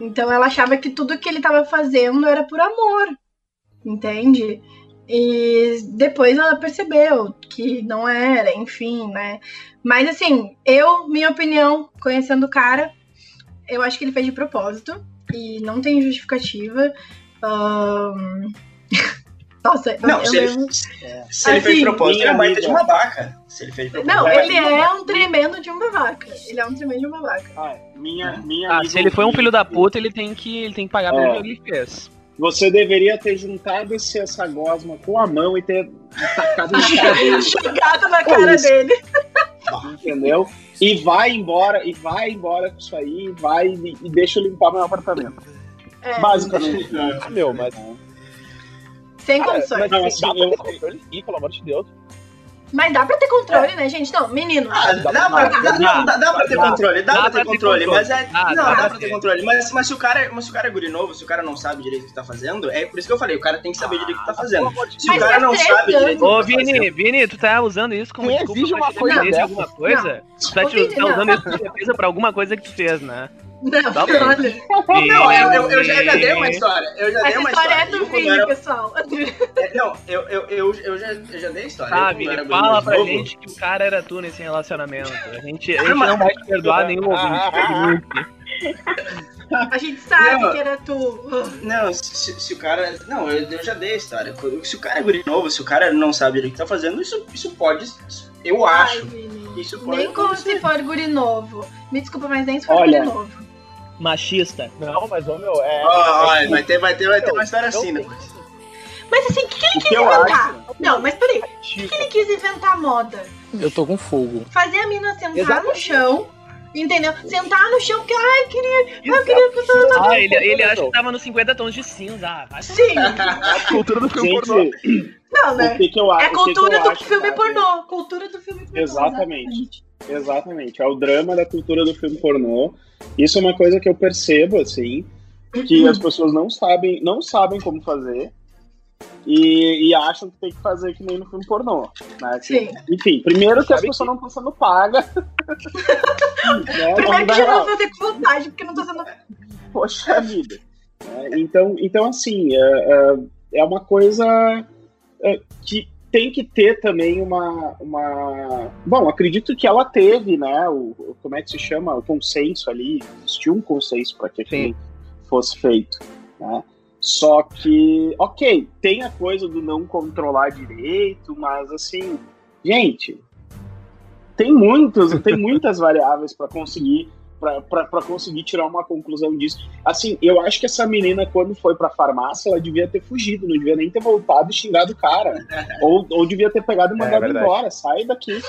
Então ela achava que tudo que ele tava fazendo era por amor. Entende? E depois ela percebeu que não era, enfim, né? Mas assim, eu, minha opinião, conhecendo o cara, eu acho que ele fez de propósito e não tem justificativa. Ahn, Nossa, eu- Não, eu se ele, lembro- se ele fez Assim, de propósito, ele é baita de uma vaca. Se ele fez de propósito, Não, ele é ele de uma é vaca. um tremendo de um babaca. Ele é um tremendo de um babaca. Ah, minha, minha Ah, se ele foi um filho da puta, ele tem que, ele tem que pagar pelo É. que ele fez. Você deveria ter juntado esse, essa gosma com a mão e ter tacado na cara dele. Na É cara dele. Entendeu? E vai embora, e vai embora com isso aí, vai e, e deixa eu limpar meu apartamento. É, Basicamente. Ah, meu, mas. sem condições. mas Não, assim, eu- controle sim, pelo amor de Deus. Mas dá pra ter controle, né, gente? Não, menino. Ah, dá, dá, pra- dá, não, dá, dá pra ter controle, dá, pra ter controle, mas é. Dá, não, dá pra ter controle. Mas, mas, se o cara, mas se o cara é guri novo, se o cara não sabe direito o que tá fazendo, é por isso que eu falei, o cara tem que saber direito o que tá fazendo. Se o cara faz não sabe direito que Ô, tá Vini. Vini, tu tá usando isso como desculpa exige pra uma coisa alguma coisa? Tu tá, tá usando isso como defesa pra alguma coisa que tu fez, né? Não, Tá olha. Não, eu, eu, eu já, eu já dei uma história. Eu já dei Essa uma história história. é do Vini, era- pessoal. é, Não, eu, eu, eu, eu, já, eu já dei a história. Tá, Vini, guri fala pra novo, gente que o cara era tu nesse relacionamento. A gente, a Ah, gente não vai te perdoar nenhum ouvinte. A gente sabe Não. que era tu. Não, se, se o cara. Não, eu, eu já dei a história. Se o cara é guri novo, se o cara não sabe o que tá fazendo, isso, isso pode. Eu Ai, acho. Vini. Isso pode Nem como acontecer. se for guri novo. Me desculpa, mas nem se for Olha. guri novo. Machista. Não, mas, ô, meu, é. Ó, é que- vai ter, vai ter, vai ter uma história eu assim, né? Mas assim, o que, que ele quis que eu inventar? Não, mas peraí. O que, que ele quis inventar moda? Eu tô com fogo. Fazer a mina sentar no Exatamente. chão. Entendeu? Sentar no chão, porque, ai, queria. Eu queria que você não Ah, ele, ele acha que tava nos 50 tons de cinza. Ah, Sim. A cultura do filme pornô. Gente, Não, o né? que, que eu acho? É que cultura eu do acho, filme cara? pornô. Cultura do filme pornô. Exatamente. Exatamente. É o drama da cultura do filme pornô. Isso é uma coisa que eu percebo, assim, que as pessoas não sabem, não sabem como fazer. E, e acham que tem que fazer que nem no filme pornô. Né? Que- Sim. Enfim, primeiro que as pessoas não estão sendo pagas. né, Primeiro vida que já não fazer com vontade, porque não tô sendo. Poxa vida. né? Então, então assim, é, é- é uma coisa é, que tem que ter também uma, uma. Bom, acredito que ela teve, né? O, como é que se chama? O consenso ali. Existiu um consenso para que aquilo fosse feito. Né? Só que, ok, tem a coisa do não controlar direito, mas assim, gente, tem muitos, tem muitas variáveis para conseguir para conseguir tirar uma conclusão disso. Assim, eu acho que essa menina, quando foi pra farmácia, ela devia ter fugido, não devia nem ter voltado e xingado o cara. ou, ou devia ter pegado e mandado verdade. embora. Sai daqui.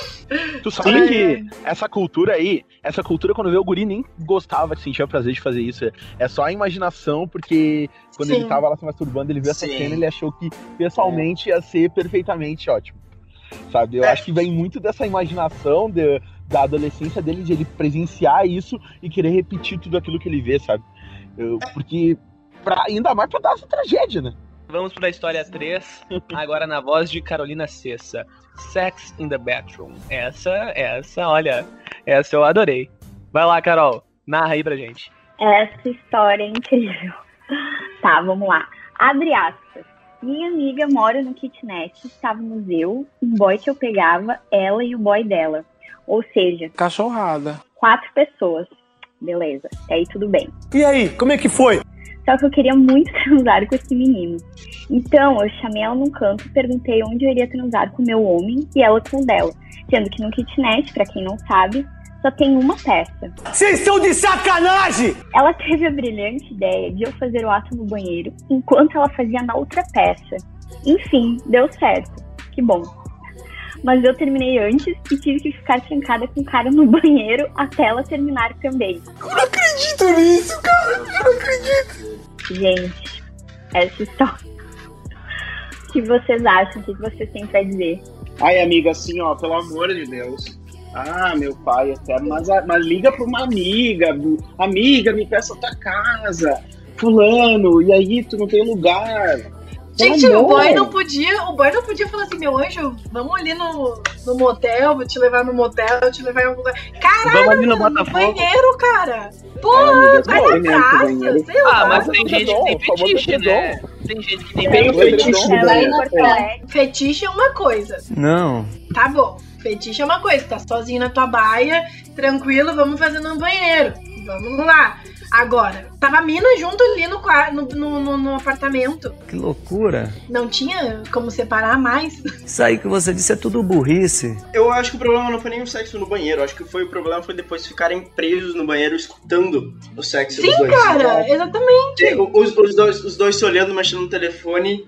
Tu sabe que essa cultura aí, essa cultura, quando vê o guri, nem gostava de sentir o prazer de fazer isso. É só a imaginação, porque quando Sim. ele tava lá se masturbando, ele viu essa Sim. cena ele achou que pessoalmente ia ser perfeitamente ótimo. Sabe? Eu É. acho que vem muito dessa imaginação de- da adolescência dele, de ele presenciar isso e querer repetir tudo aquilo que ele vê, sabe? Eu- porque, pra, ainda mais pra dar essa tragédia, né? Vamos pra história 3, agora na voz de Carolina Cessa. Sex in the Bathroom. Essa, essa, olha, essa eu adorei. Vai lá, Carol, narra aí pra gente. Essa história é incrível. Tá, vamos lá. Abre aspas. Minha amiga mora no kitnet, estávamos eu, um boy que eu pegava, ela e o boy dela. Ou seja, Cachorrada. quatro pessoas. Beleza, até aí tudo bem. E aí, como é que foi? Só que eu queria muito transar com esse menino. Então eu chamei ela num canto e perguntei onde eu iria transar com o meu homem e ela com o dela. Sendo que no kitnet, pra quem não sabe, só tem uma peça. Vocês estão de sacanagem! Ela teve a brilhante ideia de eu fazer o ato no banheiro enquanto ela fazia na outra peça. Enfim, deu certo. Que bom. Mas eu terminei antes e tive que ficar trancada com o cara no banheiro até ela terminar também. Eu não acredito nisso, cara. Eu não acredito. Gente, essa história. O que vocês acham? O que vocês têm pra dizer? Ai, amiga, assim, ó, pelo amor de Deus. Ah, meu pai, até, mas, mas liga pra uma amiga. Amiga, me peça tua casa. Fulano, e aí tu não tem lugar. Gente, o boy não podia, o boy não podia falar assim, meu anjo, vamos ali no, no motel, vou te levar no motel, vou te levar em algum lugar. Caralho, Vamos ali no no banheiro, cara. Porra, vai na casa, sei lá. Ah, mas tem gente que tem fetiche, né? Tem gente que tem Tem fetiche Ela é importante. Fetiche é uma coisa. Não. Tá bom. Fetiche é uma coisa. Tá sozinho na tua baia, tranquilo, vamos fazer no banheiro. Vamos lá. Agora, tava a mina junto ali no, no, no, no- no apartamento. Que loucura. Não tinha como separar mais. Isso aí que você disse é tudo burrice. Eu acho que o problema não foi nem o sexo no banheiro. Eu acho que foi o problema foi depois ficarem presos no banheiro escutando o sexo dos Sim, dois. cara, exatamente. Os, os dois, os dois se olhando, mexendo no telefone,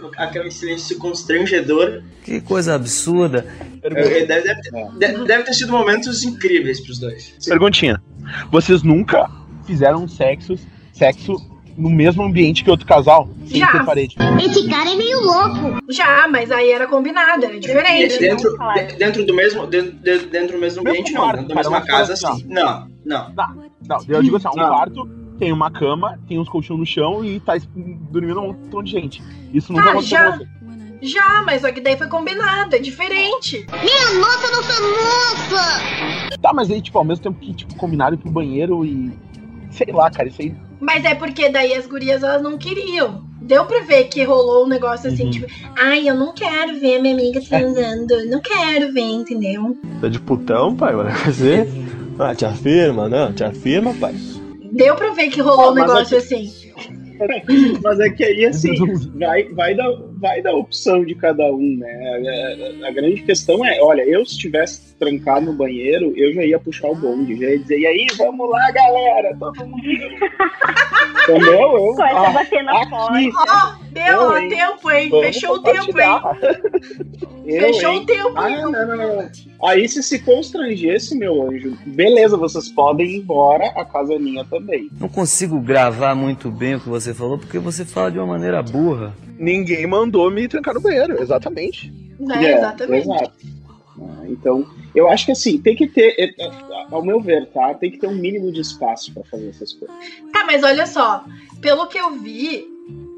com aquele silêncio constrangedor. Que coisa absurda. Deve, deve ter, de- deve ter sido momentos incríveis pros dois. Perguntinha. Vocês nunca fizeram sexo, sexo no mesmo ambiente que outro casal? Sem Já. ter parede. Esse cara é meio louco. Já, mas aí era combinado, era diferente. Dentro, de- dentro do mesmo, dentro, de- dentro do mesmo ambiente, não. quarto, Dentro da mesma casa, assim, sim. Não, não. Não, eu digo assim, um Não. quarto tem uma cama, tem uns colchões no chão e tá dormindo um montão de gente. Isso nunca Ah, aconteceu já. Já, mas só que daí foi combinado, é diferente. Minha nossa, não sou moça! Tá, mas aí, tipo, ao mesmo tempo que, tipo, combinaram ir pro banheiro e. Sei lá, cara, isso aí. Mas é porque daí as gurias elas não queriam. Deu pra ver que rolou um negócio assim, tipo, ai, eu não quero ver a minha amiga transando, não quero ver, entendeu? Tá de putão, pai? Vai fazer? Ah, te afirma, não? Te afirma, pai. Deu pra ver que rolou Ah, um mas negócio é assim. Mas é que aí, assim, vai, vai, da, vai da opção de cada um, né? A, a- a grande questão é, olha, eu se estivesse trancado no banheiro, eu já ia puxar o bonde, já ia dizer, e aí, vamos lá, galera, todo mundo. Entendeu? Eu, Começa a ah, bater na aqui, porta. Ó, deu, hein? tempo, hein? Vamos Fechou o tempo, hein? Eu, Fechou hein? o tempo, Ah, hein? não, não, não. Aí se se constrangesse, meu anjo, beleza, vocês podem ir embora, a casa é minha também. Não consigo gravar muito bem o que você falou, porque você fala de uma maneira burra. Ninguém mandou me trancar no banheiro, exatamente. É, exatamente. Exato. Ah, Então, eu acho que assim, tem que ter, é, é, ao meu ver, tá? Tem que ter um mínimo de espaço pra fazer essas coisas. Tá, mas olha só, pelo que eu vi,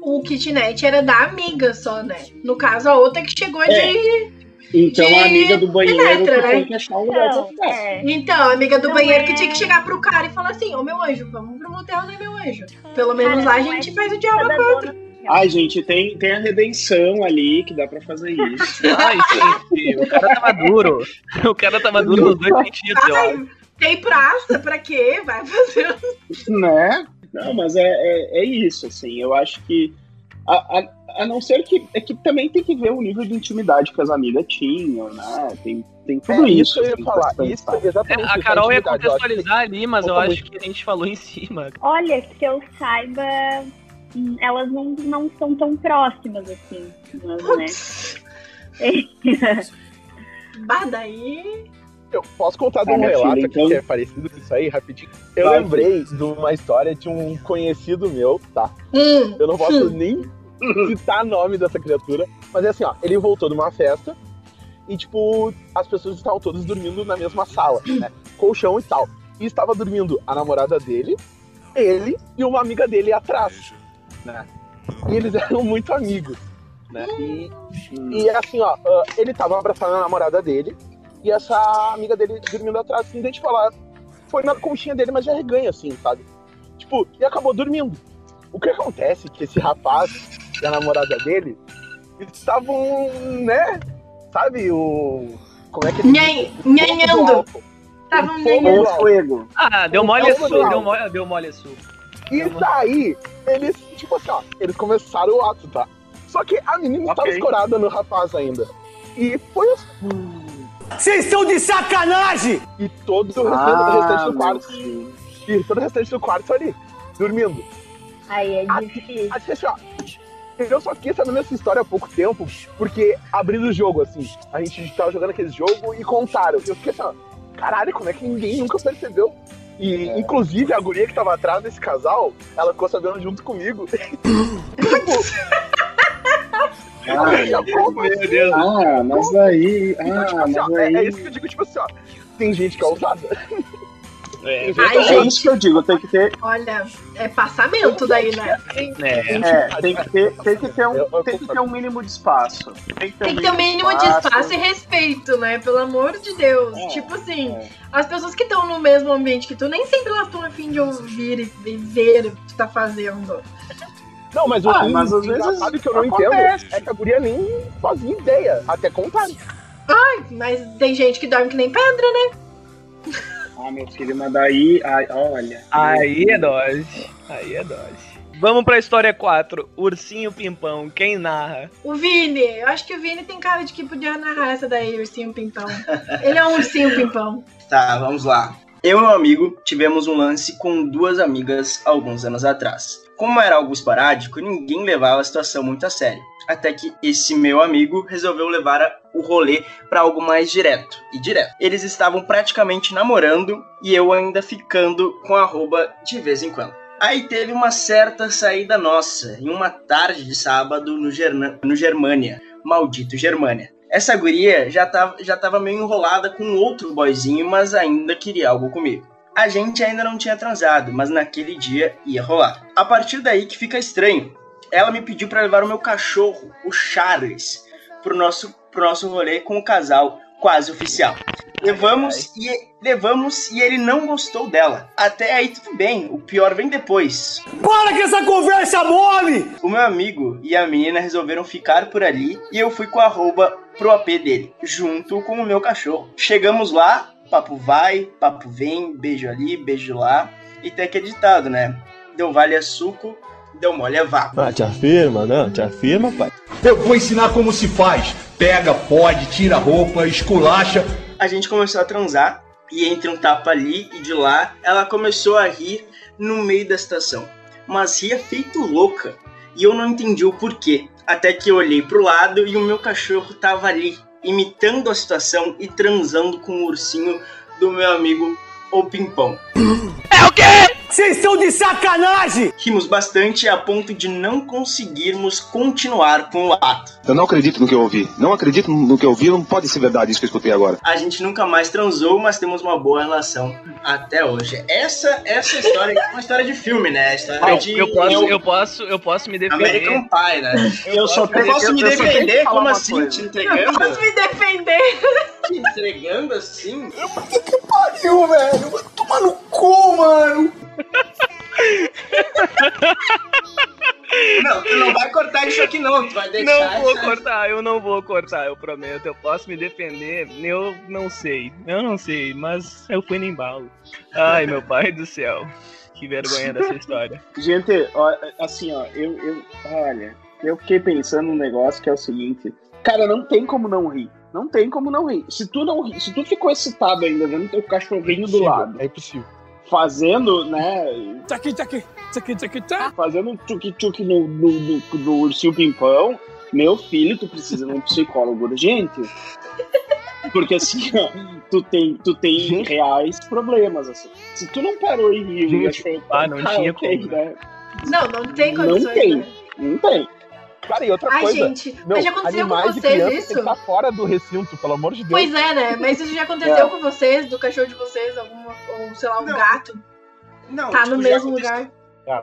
o kitnet era da amiga só, né? No caso, a outra que chegou É. de. Então de a amiga do banheiro penetra, que né? tem que achar um lugar pra Então, ficar. é. Então, a amiga do Não banheiro é- que tinha que chegar pro cara e falar assim: Ô meu anjo, vamos pro motel, né, meu anjo? Pelo menos Cara, lá a não é gente faz o diabo cada quatro. Ai, gente, tem, tem a redenção ali que dá pra fazer isso. Ai, gente, o cara tava duro. O cara tava duro nos dois sentidos, eu acho. Ai, tem praça, pra quê? Vai fazer. né? Não, mas é, é, é isso, assim, eu acho que. A, a, a não ser que. É que também tem que ver o nível de intimidade que as amigas tinham, né? Tem, tem tudo É, isso. eu ia assim, falar. Isso, exatamente. É, a Carol ia contextualizar ali, mas eu acho que a gente falou em cima. Olha, que eu saiba, elas não, não são tão próximas assim. Mas, né? Bah, daí. Eu posso contar de um minha relato filha, aqui então- que é parecido com isso aí, rapidinho. Eu Vai, lembrei de uma história de um conhecido meu, tá? Hum, Eu não posso nem citar nome dessa criatura, mas é assim, ó, ele voltou de uma festa e, tipo, as pessoas estavam todas dormindo na mesma sala, né? Colchão e tal. E estava dormindo a namorada dele, ele e uma amiga dele atrás, né? E eles eram muito amigos, né? E, e assim, ó, ah, ele tava abraçando a namorada dele e essa amiga dele dormindo atrás, assim, daí, tipo, ela foi na conchinha dele, mas já reganha, assim, sabe? Tipo, e acabou dormindo. O que acontece é que esse rapaz e a namorada dele estavam, né? Sabe o. Como é que ele Nhen- diz? O fogo do nhenhando. álcool. Tava um Fogo nhenhando. do O álcool. fuego. Ah, deu mole do deu mole, deu mole. E daí, eles, tipo assim, ó, eles começaram o ato, tá? Só que a menina estava Ok. escorada no rapaz ainda. E foi assim. Vocês estão de sacanagem! E todo o restante, o restante Ah, do quarto. Deus. E todo o restante do quarto ali, dormindo. Aí é Aí, difícil. aí, assim, ó, Eu só fiquei sabendo essa história há pouco tempo, porque abrindo o jogo, assim, a gente tava jogando aquele jogo e contaram. Eu fiquei assim, ó, caralho, como é que ninguém nunca percebeu? E, É. inclusive, a guria que tava atrás desse casal, ela ficou sabendo junto comigo. tipo, Ah, meu. Deus. Ah, mas aí. Então, tipo Ah, assim, ó, mas é, aí. é isso que eu digo, tipo assim, ó, tem gente que é ousada. É, Ai, É gente. isso que eu digo, tem que ter. Olha, é passamento daí, né? É. É, tem que ter, tem que ter, um, tem que ter um mínimo de espaço. Tem que ter, Tem que ter o mínimo de espaço e respeito, né? Pelo amor de Deus. É, tipo assim, é. as pessoas que estão no mesmo ambiente que tu, nem sempre elas estão afim de ouvir e e ver o que tu tá fazendo. Não, mas o Ah, mas às vezes engraçado que eu não acontece. entendo é que a guria nem fazia ideia, até contar. Ai, mas tem gente que dorme que nem pedra, né? Ah, meu filho, mas daí. Ai, olha. Aí é dose. Aí é dose. Vamos pra história 4. Ursinho Pimpão. Quem narra? O Vini, eu acho que o Vini tem cara de que podia narrar essa daí, ursinho pimpão. Ele é um ursinho pimpão. Tá, vamos lá. Eu e um amigo tivemos um lance com duas amigas alguns anos atrás. Como era algo esporádico, ninguém levava a situação muito a sério. Até que esse meu amigo resolveu levar o rolê pra algo mais direto e direto. Eles estavam praticamente namorando e eu ainda ficando com arroba de vez em quando. Aí teve uma certa saída nossa, em uma tarde de sábado no, Gerna- no Germânia. Maldito Germânia. Essa guria já tava, já tava meio enrolada com outro boyzinho, mas ainda queria algo comigo. A gente ainda não tinha transado, mas naquele dia ia rolar. A partir daí que fica estranho. Ela me pediu pra levar o meu cachorro, o Charles, pro nosso, pro nosso rolê com o casal quase oficial. Levamos e levamos e ele não gostou dela. Até aí tudo bem, o pior vem depois. Para com essa conversa mole! O meu amigo e a menina resolveram ficar por ali e eu fui com a arroba pro AP dele, junto com o meu cachorro. Chegamos lá, papo vai, papo vem, beijo ali, beijo lá. E tem aquele ditado, né? Deu vale a suco, deu mole a vapo. Ah, te afirma, não, te afirma, pai. Eu vou ensinar como se faz. Pega, pode, tira a roupa, esculacha. A gente começou a transar e entre um tapa ali e de lá, ela começou a rir no meio da situação. Mas ria feito louca. E eu não entendi o porquê. Até que eu olhei pro lado e o meu cachorro tava ali, imitando a situação e transando com o ursinho do meu amigo o Pimpão. É o quê? Vocês estão de sacanagem! Rimos bastante a ponto de não conseguirmos continuar com o ato. Eu não acredito no que eu ouvi. Não acredito no que eu ouvi. Não pode ser verdade isso que eu escutei agora. A gente nunca mais transou, mas temos uma boa relação até hoje. Essa, essa história é uma história de filme, né? História Eu, de eu posso, eu posso, eu posso me defender. American Pie, né? Eu só Eu posso me eu que defender? Como uma assim? coisa. Te Eu entregando? posso me defender. Te entregando assim? Pariu, velho! Vai tomar no cu, mano! Não, tu não vai cortar isso aqui não, tu vai deixar. Não vou essa- cortar, eu não vou cortar, eu prometo. Eu posso me defender, eu não sei. Eu não sei, mas eu fui no embalo. Ai, meu pai do céu. Que vergonha dessa história. Gente, ó, assim, ó, eu, eu. Olha, eu fiquei pensando num negócio que é o seguinte. Cara, não tem como não rir. Não tem como não rir. Se tu não ri, se tu ficou excitado ainda vendo teu cachorrinho do lado, É impossível. fazendo, né? Tchaki, tchaki, tchaki, tchaki, tchaki. Fazendo um tchuki-tchuki no, no, no, no ursinho pimpão, meu filho, tu precisa de um psicólogo urgente. Porque assim, ó, tu tem, tu tem reais problemas, assim. Se tu não parou e riu e achou. ah, não tinha ok, como. né? Não, não tem Não condições. tem. né? Não tem. Cara, e outra Ai, coisa. gente, não, mas já aconteceu com vocês isso? Tem que estar fora do recinto, pelo amor de Deus. Pois é, né? Mas isso já aconteceu É. com vocês, do cachorro de vocês, alguma, ou sei lá, um Não. gato. Não, Tá tipo, no mesmo lugar.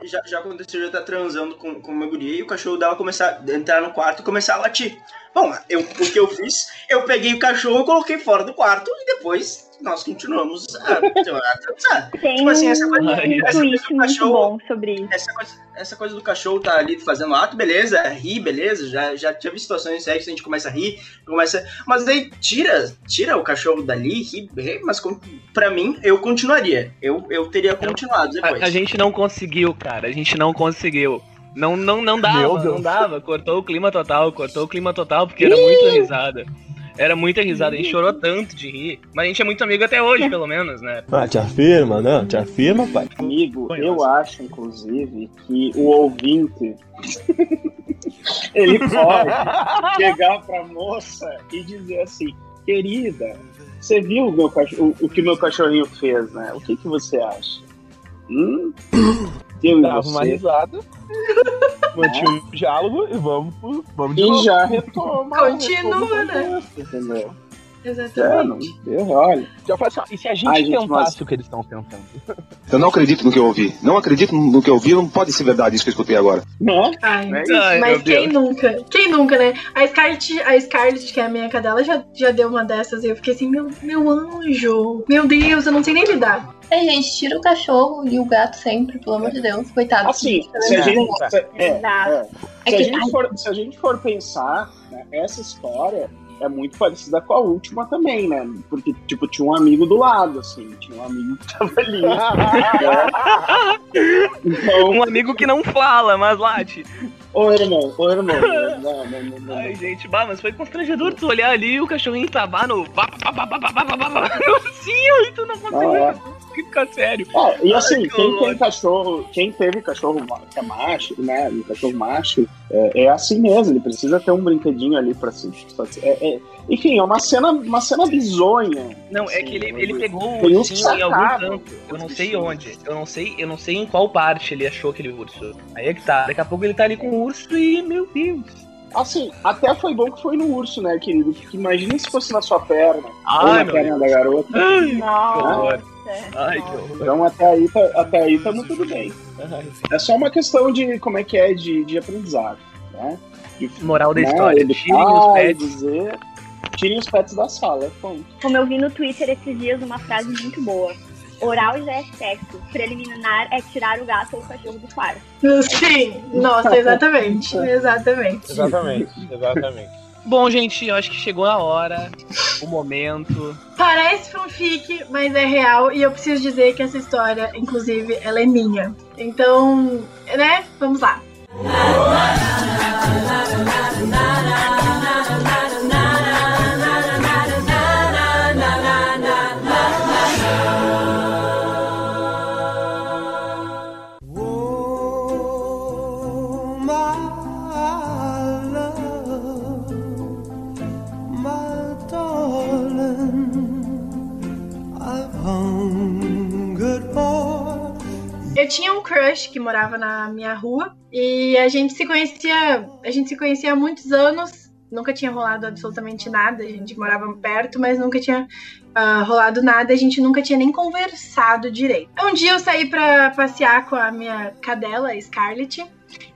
Já, já aconteceu, já tá transando com, com uma guria e o cachorro dela começar a entrar no quarto e começar a latir. Bom, eu, o que eu fiz, eu peguei o cachorro e coloquei fora do quarto e depois nós continuamos a, a transar. Tem Tipo assim, essa coisa, um essa coisa do cachorro. bom sobre isso. Essa coisa, essa coisa do cachorro tá ali fazendo ato, beleza, ri, beleza, já, já tive situações em sexo, a gente começa a rir, começa. Mas daí tira, tira o cachorro dali, ri, ri, mas com- pra mim, eu continuaria. Eu, eu teria continuado depois. A, a gente não conseguiu, cara. A gente não conseguiu. Não, não, não dava, não dava. Cortou o clima total, cortou o clima total, porque era muita risada. Era muita risada, a gente chorou tanto de rir. Mas a gente é muito amigo até hoje, pelo menos, né? Ah, te afirma, não, te afirma, pai. Amigo, eu acho, inclusive, que o ouvinte. Ele pode chegar pra moça e dizer assim, querida, você viu o, meu cachorro, o, o que meu cachorrinho fez, né? O que, que você acha? Hum? Eu Dava uma risada, mantinha um diálogo e vamos, pro- vamos de E novo. já retoma. Continua, retoma né? Entendeu? É, não, Exatamente. eu, olha. Já assim, e se a gente gente, tentasse mas- o que eles estão tentando? Eu não acredito no que eu ouvi. Não acredito no que eu ouvi. Não pode ser verdade isso que eu escutei agora. Não? Ai, É Ai, mas quem Deus. nunca? Quem nunca, né? A Scarlett, a Scarlett, que é a minha cadela, já, já deu uma dessas e eu fiquei assim, meu, meu anjo, meu Deus, eu não sei nem lidar. É, gente, tira o cachorro e o gato sempre, pelo amor de Deus. Coitado. Assim, se a gente, se, é, é. É Se, a que- gente for, se a gente for pensar, né, essa história é muito parecida com a última também, né? Porque, tipo, tinha um amigo do lado, assim, tinha um amigo que tava ali. né? Então, Um amigo que não fala, mas late. Ô, irmão, ô, irmão. Não, não, não, não. Ai, gente, bah, mas foi constrangedor tu olhar ali o cachorrinho tava no. Sim, tu não conseguiu. Ah, é? assim, que fica sério. E assim, Ai, quem tem cachorro, quem teve cachorro que é macho, né? Um cachorro macho, é, é, assim mesmo, ele precisa ter um brinquedinho ali pra se. É, é, enfim, é uma cena, uma cena bizonha. Não, é assim, é que ele, né, ele pegou o ursinho sacado, em algum canto. Eu não sei onde. Eu não sei, eu não sei em qual parte ele achou aquele urso. Aí é que tá. Daqui a pouco ele tá ali com o urso e, meu Deus. Assim, até foi bom que foi no urso, né, querido? Porque imagina se fosse na sua perna, ou Ai, na meu perna Deus. da garota. Ai, que Nossa. horror. Ai, que horror. Então até aí, tá, até aí tamo tudo bem. É só uma questão de como é que é de, de aprendizado, né? De, Moral da né, história. Tirem os pets. dizer, tirem os pets da sala, ponto. Como eu vi no Twitter esses dias uma frase muito boa. Oral já é sexo. Preliminar é tirar o gato ou o cachorro do quarto. Sim, nossa, exatamente. Exatamente. Exatamente, exatamente. Bom, gente, eu acho que chegou a hora, o momento. Parece fanfic, mas é real. E eu preciso dizer que essa história, inclusive, ela é minha. Então, né? Vamos lá. Eu tinha um crush que morava na minha rua e a gente se conhecia, a gente se conhecia há muitos anos. Nunca tinha rolado absolutamente nada. A gente morava perto, mas nunca tinha ah, rolado nada. A gente nunca tinha nem conversado direito. Um dia eu saí pra passear com a minha cadela, a Scarlett,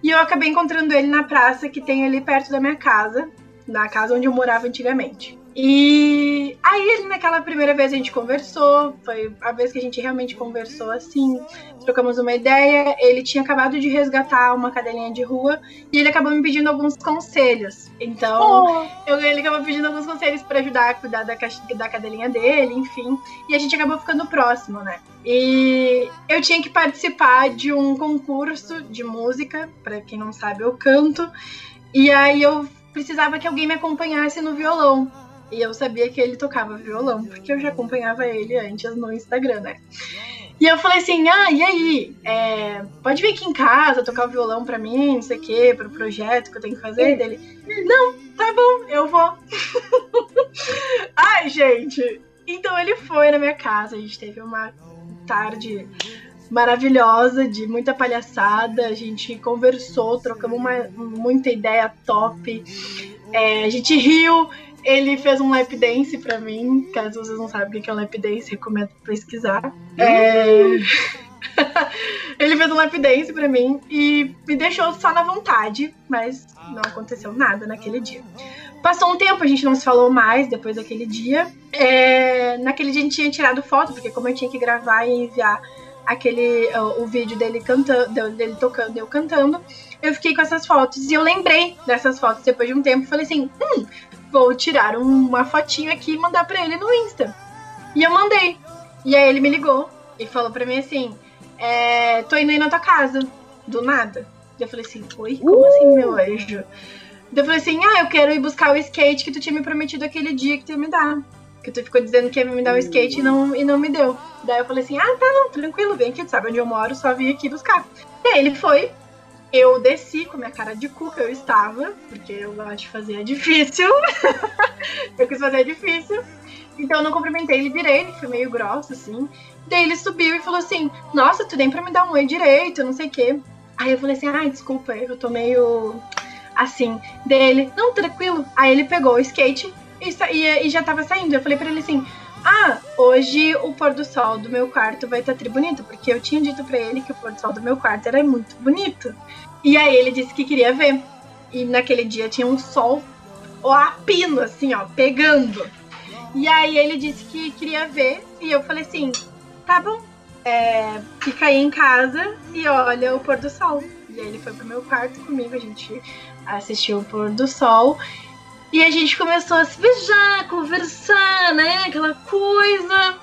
e eu acabei encontrando ele na praça que tem ali perto da minha casa, na casa onde eu morava antigamente. E aí, naquela primeira vez, a gente conversou. Foi a vez que a gente realmente conversou assim. Trocamos uma ideia. Ele tinha acabado de resgatar uma cadelinha de rua e ele acabou me pedindo alguns conselhos. Então, eu, ele acabou pedindo alguns conselhos para ajudar a cuidar da, da cadelinha dele, enfim. E a gente acabou ficando próximo, né? E eu tinha que participar de um concurso de música. Para quem não sabe, eu canto. E aí eu precisava que alguém me acompanhasse no violão. E eu sabia que ele tocava violão, porque eu já acompanhava ele antes no Instagram, né? E eu falei assim, ah, e aí? É, pode vir aqui em casa tocar o violão pra mim, não sei o quê, pro projeto que eu tenho que fazer dele. Não, tá bom, eu vou. Ai, gente. Então ele foi na minha casa, a gente teve uma tarde maravilhosa, de muita palhaçada, a gente conversou, trocamos uma, muita ideia top. É, a gente riu, ele fez um lap dance pra mim. Caso vocês não sabem o que é um lap dance, recomendo pesquisar. É... ele fez um lap dance pra mim e me deixou só na vontade, mas não aconteceu nada naquele dia. Passou um tempo, a gente não se falou mais depois daquele dia. É, Naquele dia a gente tinha tirado foto, porque como eu tinha que gravar e enviar aquele o, o vídeo dele cantando, dele tocando eu cantando, eu fiquei com essas fotos e eu lembrei dessas fotos depois de um tempo. Falei assim, hum, vou tirar uma fotinho aqui e mandar pra ele no Insta. E eu mandei. E aí ele me ligou e falou pra mim assim: é, tô indo aí na tua casa, do nada. E eu falei assim, oi? Como assim, meu anjo? Daí eu falei assim, ah, eu quero ir buscar o skate que tu tinha me prometido aquele dia que tu ia me dar. Que tu ficou dizendo que ia me dar o skate e não, e não me deu. Daí eu falei assim, ah, tá, não, tranquilo, vem aqui, tu sabe onde eu moro, só vim aqui buscar. E aí ele foi, Eu desci com minha cara de cu que eu estava, porque eu gosto de fazer difícil. eu quis fazer difícil. Então eu não cumprimentei ele direito, foi meio grosso, assim. Daí ele subiu e falou assim: Nossa, tu nem pra me dar um oi direito, não sei o quê. Aí eu falei assim: Ai, desculpa, eu tô meio assim. Daí ele: Não, tranquilo. Aí ele pegou o skate e, e, e já tava saindo. Eu falei pra ele assim: Ah, hoje o pôr do sol do meu quarto vai estar tri bonito, porque eu tinha dito pra ele que o pôr do sol do meu quarto era muito bonito. E aí ele disse que queria ver. E naquele dia tinha um sol, ó, a pino, assim, ó, pegando. E aí ele disse que queria ver, e eu falei assim, tá bom, é, fica aí em casa e olha o pôr do sol. E aí ele foi pro meu quarto comigo, a gente assistiu o pôr do sol. E a gente começou a se beijar, conversar, né? Aquela coisa.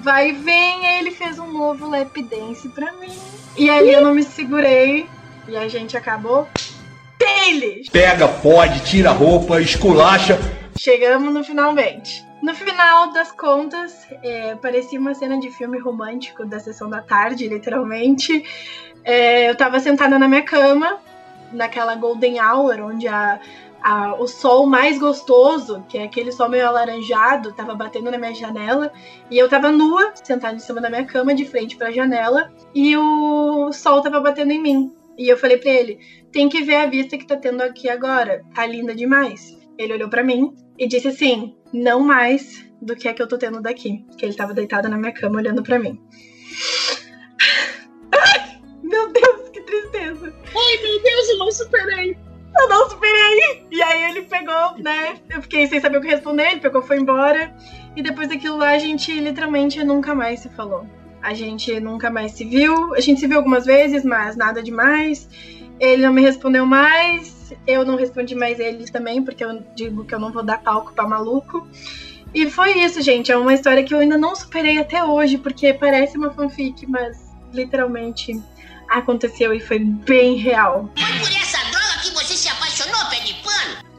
Vai e vem, aí ele fez um novo lap dance pra mim. E aí eu não me segurei. E a gente acabou. Deles! Pega, pode, tira a roupa, esculacha. Chegamos no finalmente. No final das contas, é, parecia uma cena de filme romântico da sessão da tarde, literalmente. É, eu tava sentada na minha cama, naquela golden hour, onde a, a- o sol mais gostoso, que é aquele sol meio alaranjado, tava batendo na minha janela. E eu tava nua, sentada em cima da minha cama, de frente pra janela, e o sol tava batendo em mim. E eu falei pra ele: tem que ver a vista que tá tendo aqui agora, tá linda demais. Ele olhou pra mim e disse assim: não mais do que a que eu tô tendo daqui. Que ele tava deitado na minha cama olhando pra mim. Meu Deus, que tristeza. Ai, meu Deus, eu não superei. Eu não superei. E aí ele pegou, né? Eu fiquei sem saber o que responder, ele pegou, foi embora. E depois daquilo lá, a gente literalmente nunca mais se falou. A gente nunca mais se viu. A gente se viu algumas vezes, mas nada demais. Ele não me respondeu mais. Eu não respondi mais ele também, porque eu digo que eu não vou dar palco pra maluco. E foi isso, gente. É uma história que eu ainda não superei até hoje, porque parece uma fanfic, mas literalmente aconteceu e foi bem real. Por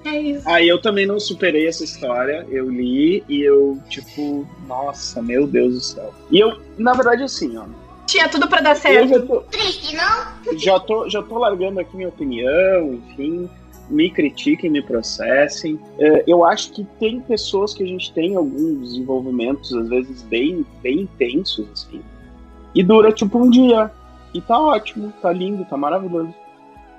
É isso. Aí eu também não superei essa história. Eu li e eu, tipo, nossa, meu Deus do céu. E eu, na verdade, assim, ó. Tinha tudo pra dar Eu certo. já tô, Triste, não? já tô, já tô largando aqui minha opinião, enfim. Me critiquem, me processem. É, eu acho que tem pessoas que a gente tem alguns desenvolvimentos, às vezes, bem, bem intensos, assim. E dura, tipo, um dia. E tá ótimo, tá lindo, tá maravilhoso.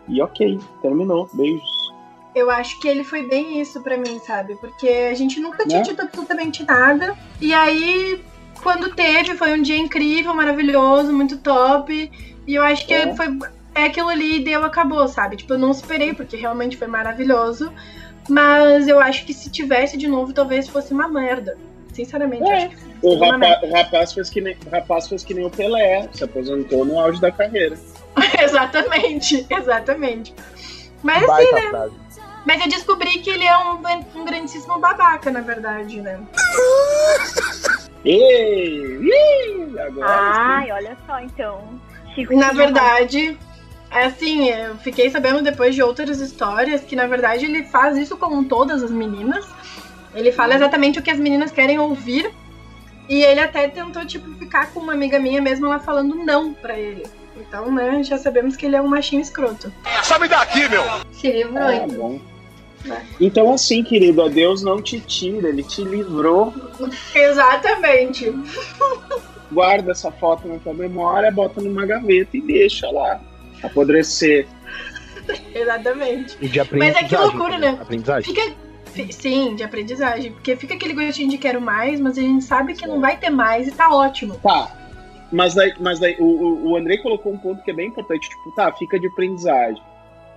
E ok, terminou. Beijos. Eu acho que ele foi bem isso pra mim, sabe? Porque a gente nunca tinha Né? tido absolutamente nada. E aí, quando teve, foi um dia incrível, maravilhoso, muito top. E eu acho que É. foi é aquilo ali e deu, acabou, sabe? Tipo, eu não esperei, porque realmente foi maravilhoso. Mas eu acho que se tivesse de novo, talvez fosse uma merda. Sinceramente, eu acho que O seria uma merda. rapa- o rapaz, fez que nem, o rapaz fez que nem o Pelé, se aposentou no auge da carreira. exatamente, exatamente. Mas assim, Baita né? frase. Mas eu descobri que ele é um, um grandíssimo babaca, na verdade, né? Ei, ih, agora Ai, olha só, então. Chico Na tinha verdade, assim, eu fiquei sabendo depois de outras histórias que, na verdade, ele faz isso com todas as meninas. Ele fala exatamente o que as meninas querem ouvir. E ele até tentou, tipo, ficar com uma amiga minha mesmo ela falando não pra ele. Então, né, já sabemos que ele é um machinho escroto. Some daqui, meu! Se livrou, Ah, bom. Então, assim, querido, a Deus não te tira, ele te livrou. Exatamente. Guarda essa foto na tua memória, bota numa gaveta e deixa lá apodrecer. Exatamente. E de Mas aprendizagem. é que loucura, né? Aprendizagem. Fica. fi- Sim, de aprendizagem. Porque fica aquele gostinho de quero mais, mas a gente sabe que não vai ter mais e tá ótimo. Tá. Mas daí, mas daí o, o, o Andrei colocou um ponto que é bem importante, tipo, tá, fica de aprendizagem.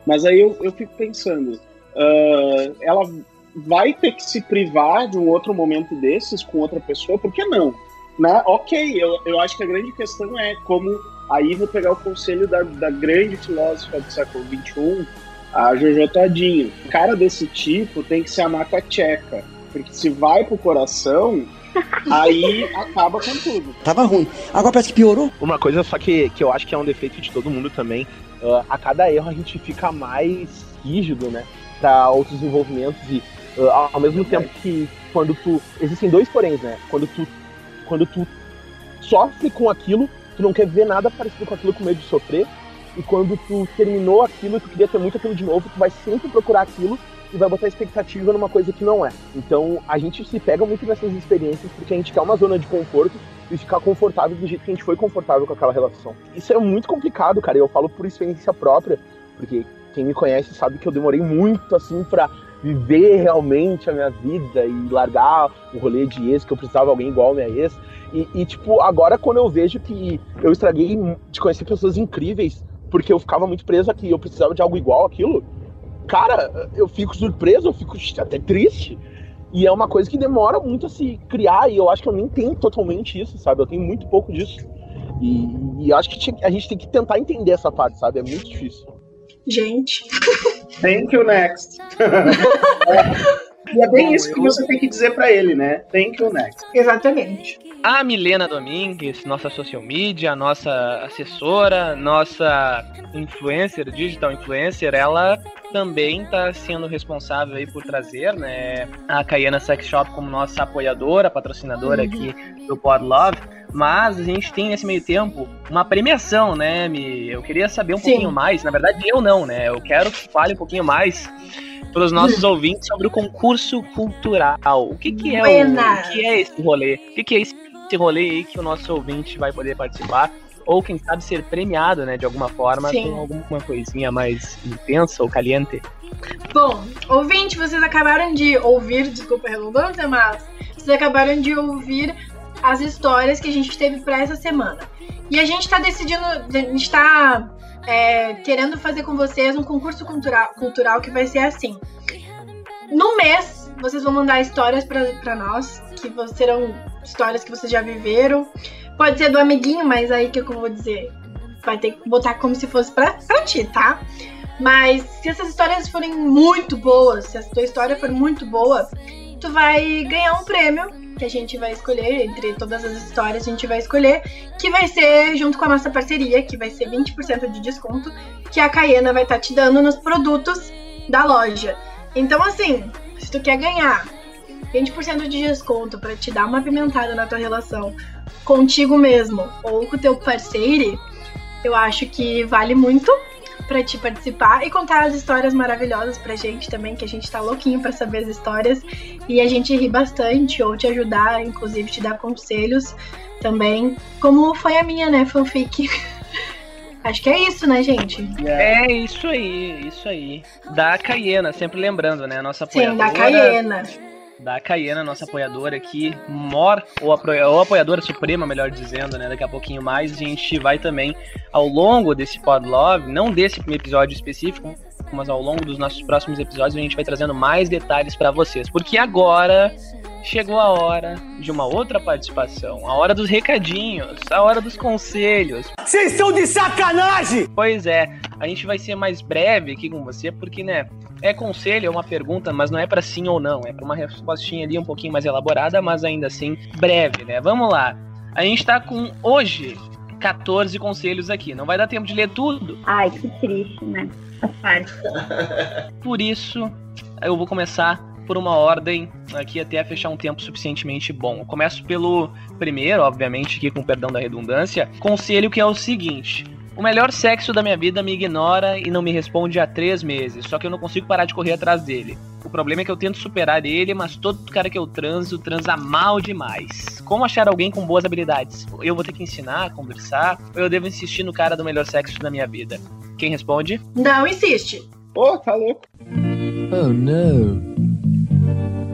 Mas aí eu, eu fico pensando, ah, ela vai ter que se privar de um outro momento desses com outra pessoa, por que não? Né? Ok, eu, eu acho que a grande questão é como. Aí vou pegar o conselho da, da grande filósofa do século XXI, a Jojo Todinho. Um cara desse tipo tem que se amar com a tcheca. Porque se vai pro coração, aí acaba com tudo. Tava ruim. Agora parece que piorou. Uma coisa só que, que eu acho que é um defeito de todo mundo também. ah, a cada erro a gente fica mais rígido, né? Pra outros envolvimentos e ah, ao mesmo tempo que quando tu. Existem dois poréns, né? Quando tu. Quando tu sofre com aquilo, tu não quer ver nada parecido com aquilo com medo de sofrer. e quando tu terminou aquilo e tu queria ter muito aquilo de novo, tu vai sempre procurar aquilo e vai botar expectativa numa coisa que não é. Então a gente se pega muito nessas experiências porque a gente quer uma zona de conforto e ficar confortável do jeito que a gente foi confortável com aquela relação. Isso é muito complicado, cara. Eu falo por experiência própria, porque quem me conhece sabe que eu demorei muito assim para viver realmente a minha vida e largar o rolê de ex, que eu precisava de alguém igual a minha ex. E, e, tipo, agora quando eu vejo que eu estraguei de conhecer pessoas incríveis porque eu ficava muito preso aqui, eu precisava de algo igual aquilo, cara, eu fico surpreso, eu fico até triste. E é uma coisa que demora muito a se criar, e eu acho que eu nem tenho totalmente isso, sabe? Eu tenho muito pouco disso. E, e acho que a gente tem que tentar entender essa parte, sabe? É muito difícil. Gente. Thank you, next. E é bem isso que você tem que dizer para ele, né? Thank you, next. Exatamente. A Milena Domingues, nossa social media, nossa assessora, nossa influencer, digital influencer, ela também está sendo responsável aí por trazer, né, a Cayena Sex Shop como nossa apoiadora, patrocinadora uhum. aqui do Pod Love. Mas a gente tem nesse meio tempo uma premiação, né, Mi? Eu queria saber um Sim. pouquinho mais. Na verdade, eu não, né? Eu quero que fale um pouquinho mais para os nossos ouvintes sobre o concurso cultural. O que, que é o, o, que é esse rolê? O que, que é esse rolê aí que o nosso ouvinte vai poder participar? Ou quem sabe ser premiado, né, de alguma forma, Sim. com alguma coisinha mais intensa ou caliente. Bom, ouvinte, vocês acabaram de ouvir, desculpa a redundância, mas vocês acabaram de ouvir as histórias que a gente teve para essa semana. E a gente está decidindo, a gente está é, querendo fazer com vocês um concurso cultural, cultural que vai ser assim. No mês, vocês vão mandar histórias para nós, que serão histórias que vocês já viveram. Pode ser do amiguinho, mas aí que eu vou dizer, vai ter que botar como se fosse pra, pra ti, tá? Mas se essas histórias forem muito boas, se a tua história for muito boa, tu vai ganhar um prêmio que a gente vai escolher, entre todas as histórias a gente vai escolher, que vai ser junto com a nossa parceria, que vai ser 20% de desconto, que a Caiena vai estar tá te dando nos produtos da loja. Então, assim, se tu quer ganhar 20% de desconto para te dar uma pimentada na tua relação contigo mesmo ou com o teu parceiro, eu acho que vale muito para te participar e contar as histórias maravilhosas pra gente também, que a gente tá louquinho para saber as histórias e a gente ri bastante ou te ajudar, inclusive te dar conselhos também, como foi a minha, né, fanfic. Acho que é isso, né, gente? É isso aí, isso aí. Da Caiena, sempre lembrando, né? A nossa apoiadora. Sim, da Caiena da Cayena, nossa apoiadora aqui, mor, ou, ou apoiadora suprema, melhor dizendo, né? Daqui a pouquinho mais, a gente vai também, ao longo desse Pod Love, não desse episódio específico, mas ao longo dos nossos próximos episódios, a gente vai trazendo mais detalhes para vocês. Porque agora chegou a hora de uma outra participação. A hora dos recadinhos, a hora dos conselhos. Vocês estão de sacanagem! Pois é, a gente vai ser mais breve aqui com você, porque, né, é conselho, é uma pergunta, mas não é para sim ou não, é para uma respostinha ali um pouquinho mais elaborada, mas ainda assim breve, né? Vamos lá. A gente tá com hoje 14 conselhos aqui. Não vai dar tempo de ler tudo. Ai, que triste, né? Por isso, eu vou começar por uma ordem aqui até fechar um tempo suficientemente bom. Eu começo pelo primeiro, obviamente, aqui com perdão da redundância, conselho que é o seguinte: o melhor sexo da minha vida me ignora e não me responde há três meses, só que eu não consigo parar de correr atrás dele. O problema é que eu tento superar ele, mas todo cara que eu transo transa mal demais. Como achar alguém com boas habilidades? Eu vou ter que ensinar, conversar, ou eu devo insistir no cara do melhor sexo da minha vida? Quem responde? Não insiste. Ô, oh, tá louco. Oh, não.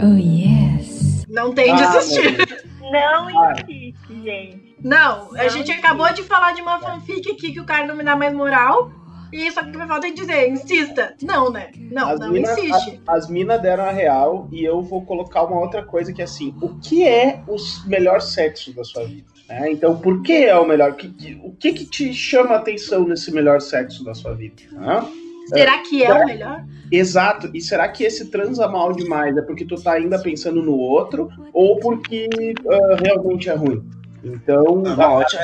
Oh, yes. Não tem de ah, assistir. Não ah. insiste, gente. Não, a gente acabou de falar de uma fanfic aqui que o cara não me dá mais moral. E só que me falta dizer, insista. Não, né? Não, as não mina, insiste. As, as minas deram a real e eu vou colocar uma outra coisa que é assim: o que é o melhor sexo da sua vida? É, então, por que é o melhor? O que, que te chama a atenção nesse melhor sexo da sua vida? Será que é o melhor? Exato. E será que esse transa mal demais é porque tu tá ainda pensando no outro ou porque uh, realmente é ruim? Então, ah, ótimo,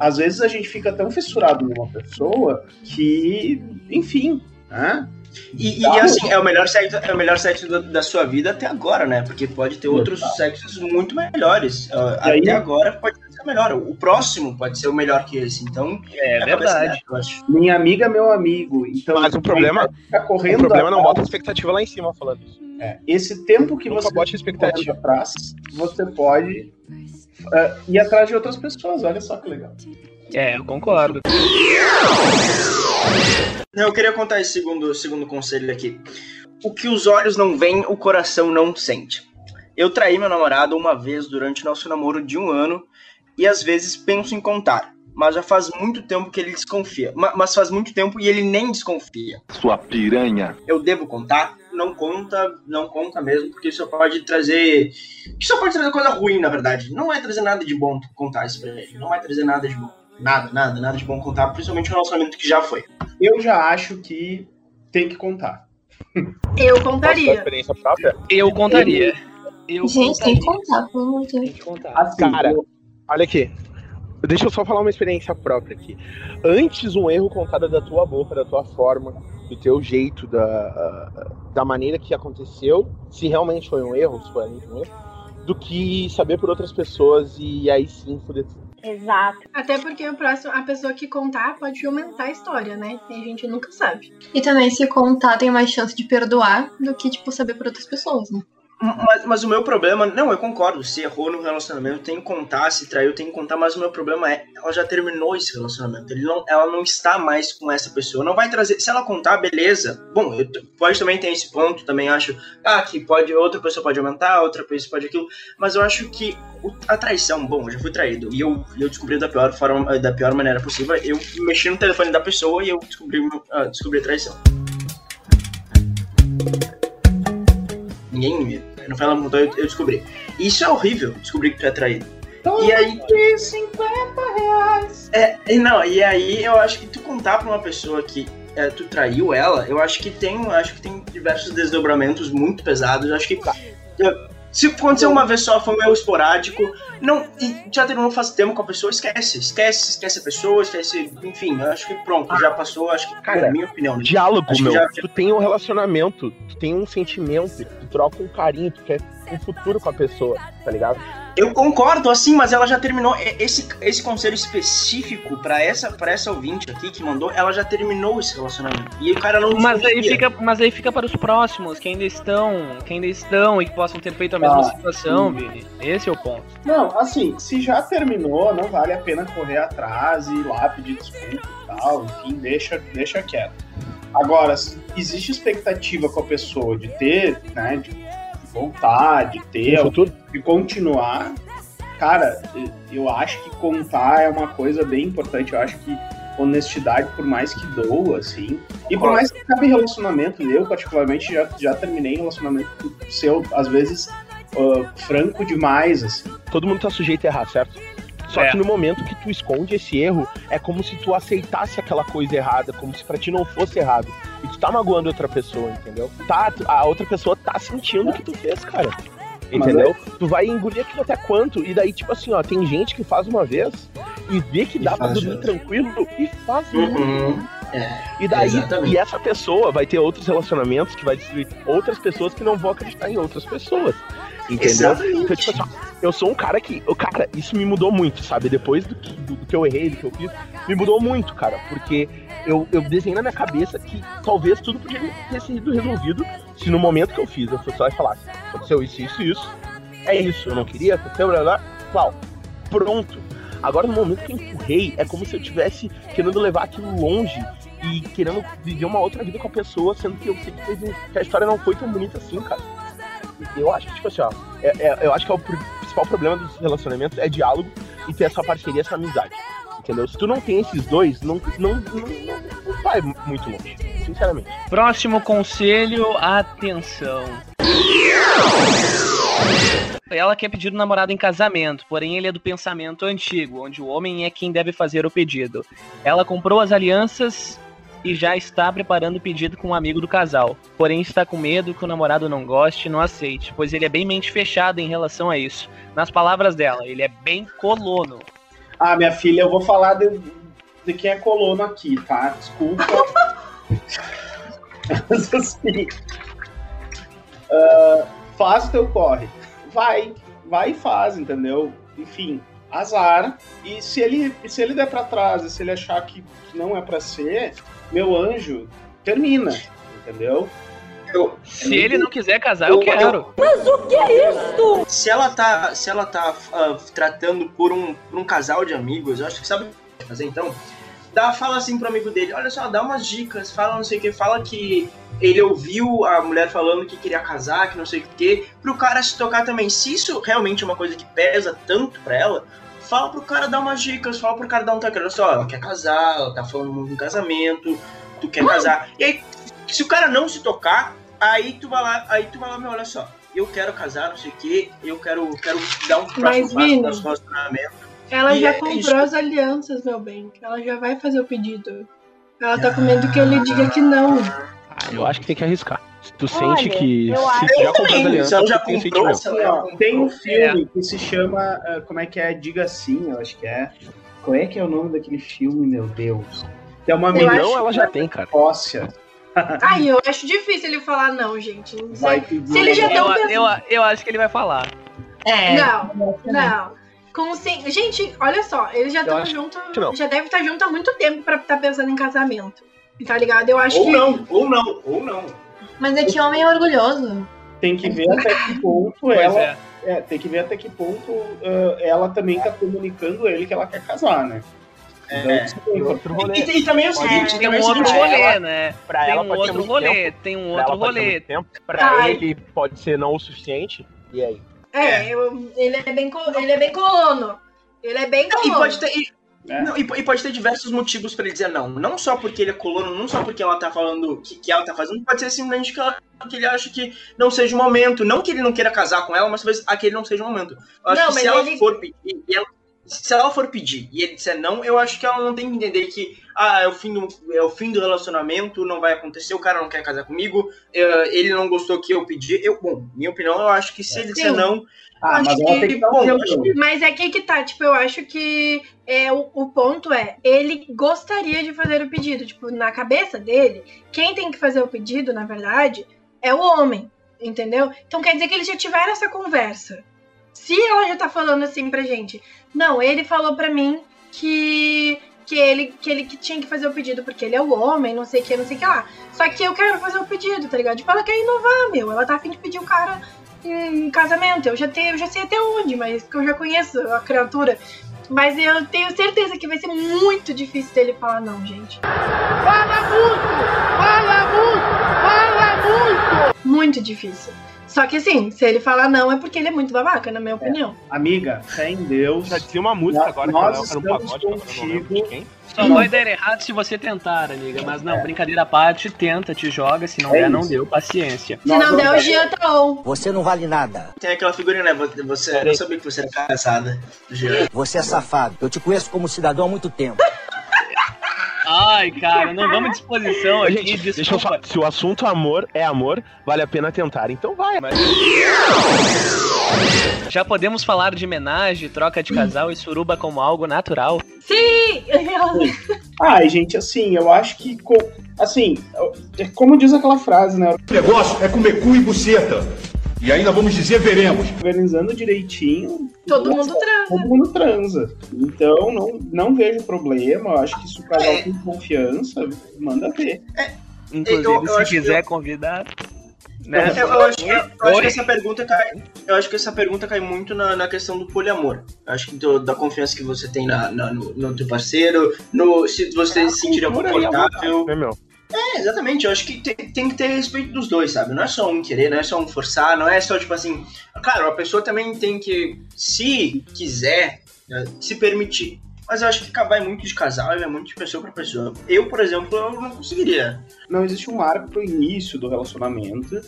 às vezes a gente fica tão fissurado numa pessoa que, enfim, né? E, e, assim, é o melhor sexo, é o melhor sexo da, da, sua vida até agora, né? Porque pode ter outros sexos muito melhores. Até aí, agora pode ser ser melhor. O próximo pode ser o melhor que esse. Então, é verdade. eu acho. Minha amiga é meu amigo. Então, Mas o problema, tá correndo o problema não bota a expectativa lá em cima falando isso. É, esse tempo que Nunca você bote tá expectativa. atrás, você pode é, ir atrás de outras pessoas. Olha só que legal. É, eu concordo. Não, Eu queria contar esse segundo, segundo conselho aqui. O que os olhos não veem, o coração não sente. Eu traí meu namorado uma vez durante nosso namoro de um ano e às vezes penso em contar. Mas já faz muito tempo que ele desconfia. Ma- Mas faz muito tempo e ele nem desconfia. Sua piranha. Eu devo contar? Não conta, não conta mesmo, porque isso pode trazer. Isso pode trazer coisa ruim, na verdade. Não vai trazer nada de bom contar isso pra ele. Não vai trazer nada de bom. Nada, nada, nada de bom contar, principalmente o relacionamento que já foi. Eu já acho que tem que contar. Eu Posso dar contaria. experiência própria? Eu contaria. Eu Gente, tem que contaria. contar, pelo amor de Deus. Tem que contar. Assim, Cara, eu- olha aqui. Deixa eu só falar uma experiência própria aqui. Antes um erro contado da tua boca, da tua forma, do teu jeito, da, da maneira que aconteceu, se realmente foi um erro, se foi realmente um erro, do que saber por outras pessoas e aí sim foder tudo. Exato. Até porque o próximo, a pessoa que contar pode aumentar a história, né? E a gente nunca sabe. E também, se contar, tem mais chance de perdoar do que, tipo, saber por outras pessoas, né? Mas, mas o meu problema, não, eu concordo. Se errou no relacionamento, tem que contar. Se traiu, tem que contar. Mas o meu problema é, ela já terminou esse relacionamento. Ele não, ela não está mais com essa pessoa. Não vai trazer. Se ela contar, beleza. Bom, eu, pode também ter esse ponto. Também acho, ah, que pode outra pessoa pode aumentar, outra pessoa pode aquilo. Mas eu acho que a traição, bom, eu já fui traído e eu, eu descobri da pior forma, da pior maneira possível. Eu mexi no telefone da pessoa e eu descobri, ah, descobri a traição. Ninguém me. No final ela mudou, eu, eu descobri. Isso é horrível, descobrir que tu é traído. E aí. De 50 reais. É, e não, e aí eu acho que tu contar pra uma pessoa que é, tu traiu ela, eu acho que tem, eu acho que tem diversos desdobramentos muito pesados. Eu acho que é, se aconteceu uma vez só, foi um erro esporádico, não, e já terminou faz tempo com a pessoa, esquece, esquece, esquece a pessoa, esquece, enfim, acho que pronto, já passou, acho que, Cara, na minha opinião, né? Diálogo, Acho meu. já- Tu tem um relacionamento, tu tem um sentimento, tu troca um carinho, tu quer um futuro com a pessoa, tá ligado? Eu concordo, assim, mas ela já terminou. Esse, esse conselho específico pra essa, pra essa ouvinte aqui que mandou, ela já terminou esse relacionamento. E o cara não Mas aí, fica, mas aí fica para os próximos, que ainda estão, que ainda estão e que possam ter feito a mesma Ah, situação, sim. Vini. Esse é o ponto. Não, assim, se já terminou, não vale a pena correr atrás e ir lá pedir desculpa e tal. Enfim, deixa, deixa quieto. Agora, existe expectativa com a pessoa de ter, né, de voltar, de ter, de continuar, cara, eu acho que contar é uma coisa bem importante. Eu acho que honestidade, por mais que doa, assim, e por mais que acabe relacionamento, eu particularmente já, já terminei relacionamento seu, às vezes, ah, franco demais, assim. Todo mundo tá sujeito a errar, certo? Só É. que no momento que tu esconde esse erro, é como se tu aceitasse aquela coisa errada, como se pra ti não fosse errado. E tu tá magoando outra pessoa, entendeu? Tá, a outra pessoa tá sentindo o que tu fez, cara. Entendeu? Tu vai engolir aquilo até quanto? E daí, tipo assim, ó, tem gente que faz uma vez e vê que E dá pra dormir tranquilo e faz Uhum. É, E daí, exatamente. e essa pessoa vai ter outros relacionamentos que vai destruir outras pessoas que não vão acreditar em outras pessoas. Entendeu? Exatamente. Então, tipo assim, eu sou um cara que. Cara, isso me mudou muito, sabe? Depois do que, do, do que eu errei, do que eu fiz, me mudou muito, cara. Porque eu, eu desenhei na minha cabeça que talvez tudo podia ter sido resolvido se no momento que eu fiz eu fosse lá e falasse: aconteceu isso, isso, isso. É isso, eu não queria, aconteceu, blá blá. Qual? Pronto. Agora, no momento que eu empurrei, é como se eu tivesse querendo levar aquilo longe e querendo viver uma outra vida com a pessoa, sendo que eu sei que, que a história não foi tão bonita assim, cara. Eu acho que, tipo assim, ó, é- é- eu acho que é o principal problema dos relacionamentos é diálogo e ter essa parceria, essa amizade. Entendeu? Se tu não tem esses dois, não, não, não, não- vai muito longe, sinceramente. Próximo conselho, atenção. Ela quer pedir o namorado em casamento, porém ele é do pensamento antigo, onde o homem é quem deve fazer o pedido. Ela comprou as alianças e já está preparando o pedido com um amigo do casal. Porém está com medo que o namorado não goste e não aceite, pois ele é bem mente fechada em relação a isso. Nas palavras dela, ele é bem colono. Ah, minha filha, eu vou falar de, de quem é colono aqui, tá? Desculpa. Mas assim. ah, faz o teu corre. Vai, vai e faz, entendeu? Enfim. azar. E se ele, se ele der pra trás, se ele achar que não é pra ser, meu anjo, termina, entendeu? Eu, Se ele não quiser casar, eu quero. Mas o que é isso? Se ela tá, se ela tá ah, tratando por um, por um casal de amigos, eu acho que sabe o que pode fazer então? Dá, fala assim pro amigo dele, olha só, dá umas dicas, fala não sei o que, fala que ele ouviu a mulher falando que queria casar, que não sei o que, pro cara se tocar também. Se isso realmente é uma coisa que pesa tanto pra ela, fala pro cara dar umas dicas, fala pro cara dar um toque, olha só, ela quer casar, ela tá falando muito em casamento, tu quer casar. E aí, se o cara não se tocar, aí tu vai lá, aí tu vai lá, meu, olha só, eu quero casar, não sei o que, eu quero, quero dar um próximo Mas, passo no nosso relacionamento. Ela E já é comprou isso. as alianças, meu bem. Ela já vai fazer o pedido. Ela tá com medo que ele diga que não. Ah, eu acho que tem que arriscar. Tu Olha, sente que eu se acho- tu já comprou ela já tu tem comprou, assim, ó, tem um filme que se chama. ah, como é que é? Diga sim, eu acho que é. Qual é que é o nome daquele filme, meu Deus? É uma Eu menina. Não, ela já tem, cara. Óssea. Ai, eu acho difícil ele falar não, gente. Não sei. Se ele já eu, tão pensando... eu, eu acho que ele vai falar. É. Não, não. Com sim... Gente, olha só, eles já Eu estão que não. Já deve estar junto há muito tempo pra estar pensando em casamento. Tá ligado? Eu acho Ou que. não, ou não, ou não. Mas é que homem é orgulhoso. Tem que ver até que ponto ela. é. é, tem que ver até que ponto ah, ela também tá comunicando ele que ela quer casar, né? É. isso é outro rolê. E, e também é o seguinte, Tem também um é outro rolê, ela- né? Pra tem ela um outro rolê, tempo. tem um outro rolê. tempo. Pra Ai. ele pode ser não o suficiente. E aí? É, eu- ele, é bem, ele é bem colono. Ele é bem E colono. pode ter. E- não, e, e pode ter diversos motivos pra ele dizer não. Não só porque ele é colono, não só porque ela tá falando que, que ela tá fazendo, pode ser simplesmente que, ela- que ele acha que não seja o momento. Não que ele não queira casar com ela, mas talvez aquele não seja o momento. Eu acho Não, que se ela ele- for pedir. e ela- se ela for pedir e ele disser não, eu acho que ela não tem que entender que ah, é o fim do, é o fim do relacionamento, não vai acontecer, o cara não quer casar comigo, eh, ele não gostou que eu pedi. Eu, bom, minha opinião, eu acho que se ele disser Sim. não. Ah, mas que bom, que- Mas é aqui que tá, tipo, eu acho que é, o, o ponto é, ele gostaria de fazer o pedido. Tipo, na cabeça dele, quem tem que fazer o pedido, na verdade, é o homem, entendeu? Então quer dizer que eles já tiveram essa conversa. Se ela já tá falando assim pra gente, não, ele falou pra mim que. Que ele, que ele que tinha que fazer o pedido porque ele é o homem, não sei o que, não sei o que lá. Só que eu quero fazer o pedido, tá ligado? Tipo, ela quer inovar, meu. Ela tá afim de pedir o cara em casamento. Eu já, tenho, eu já sei até onde, mas que eu já conheço a criatura. Mas eu tenho certeza que vai ser muito difícil dele falar não, gente. Fala muito! Fala muito! Fala muito! Muito difícil. Só que assim, se ele falar não é porque ele é muito babaca, na minha opinião. Amiga, fé em Deus. Já dizia uma música agora Nós que era um pagode, de contigo. quem. Só vai dar errado se você tentar, amiga. Mas não, brincadeira à parte, tenta, te joga. Se não der, não deu. Paciência. Se não der, o Jean tá on. Você não vale nada. Tem aquela figurinha, né? Você- Você eu não sabia que você era casada. Jean. Você é safado. Eu te conheço como cidadão há muito tempo. Ai, cara, não vamos de exposição aqui. Gente, deixa eu desculpa. falar. Se o assunto amor é amor, vale a pena tentar. Então vai. Mas... Já podemos falar de homenagem, troca de casal e suruba como algo natural? Sim! Ai, gente, assim, eu acho que. co- Assim, é como diz aquela frase, né? O negócio é comer cu e buceta. E ainda vamos dizer veremos. Organizando direitinho. Todo mundo transa. Todo mundo transa. Então, não, não vejo problema. Eu acho que se o casal tem confiança, manda ver. Inclusive, Eu- eu se quiser eu- convidar. Né? Eu, eu acho que, eu acho que essa pergunta cai. Eu acho que essa pergunta cai muito na, na questão do poliamor. Eu acho que do- da confiança que você tem na, na- no, no teu parceiro, no, se você se sentiria confortável. É, meu. É, exatamente. Eu acho que tem, tem que ter respeito dos dois, sabe? Não é só um querer, não é só um forçar, não é só tipo assim. Claro, a pessoa também tem que, se quiser, né, se permitir. Mas eu acho que vai muito de casal e vai muito de pessoa pra pessoa. Eu, por exemplo, eu não conseguiria. Não existe um marco pro início do relacionamento.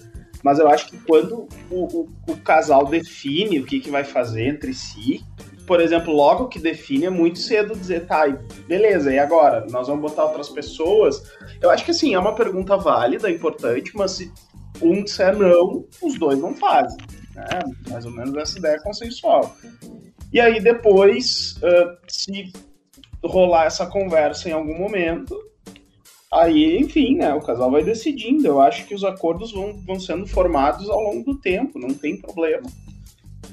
Mas eu acho que quando o, o- o casal define o que, que vai fazer entre si, por exemplo, logo que define é muito cedo dizer, tá, beleza, e agora? Nós vamos botar outras pessoas? Eu acho que assim, é uma pergunta válida, importante, mas se um disser não, os dois não fazem. Né? Mais ou menos essa ideia consensual. E aí depois, ah, se rolar essa conversa em algum momento, aí, enfim, né, o casal vai decidindo. Eu acho que os acordos vão, vão sendo formados ao longo do tempo, não tem problema.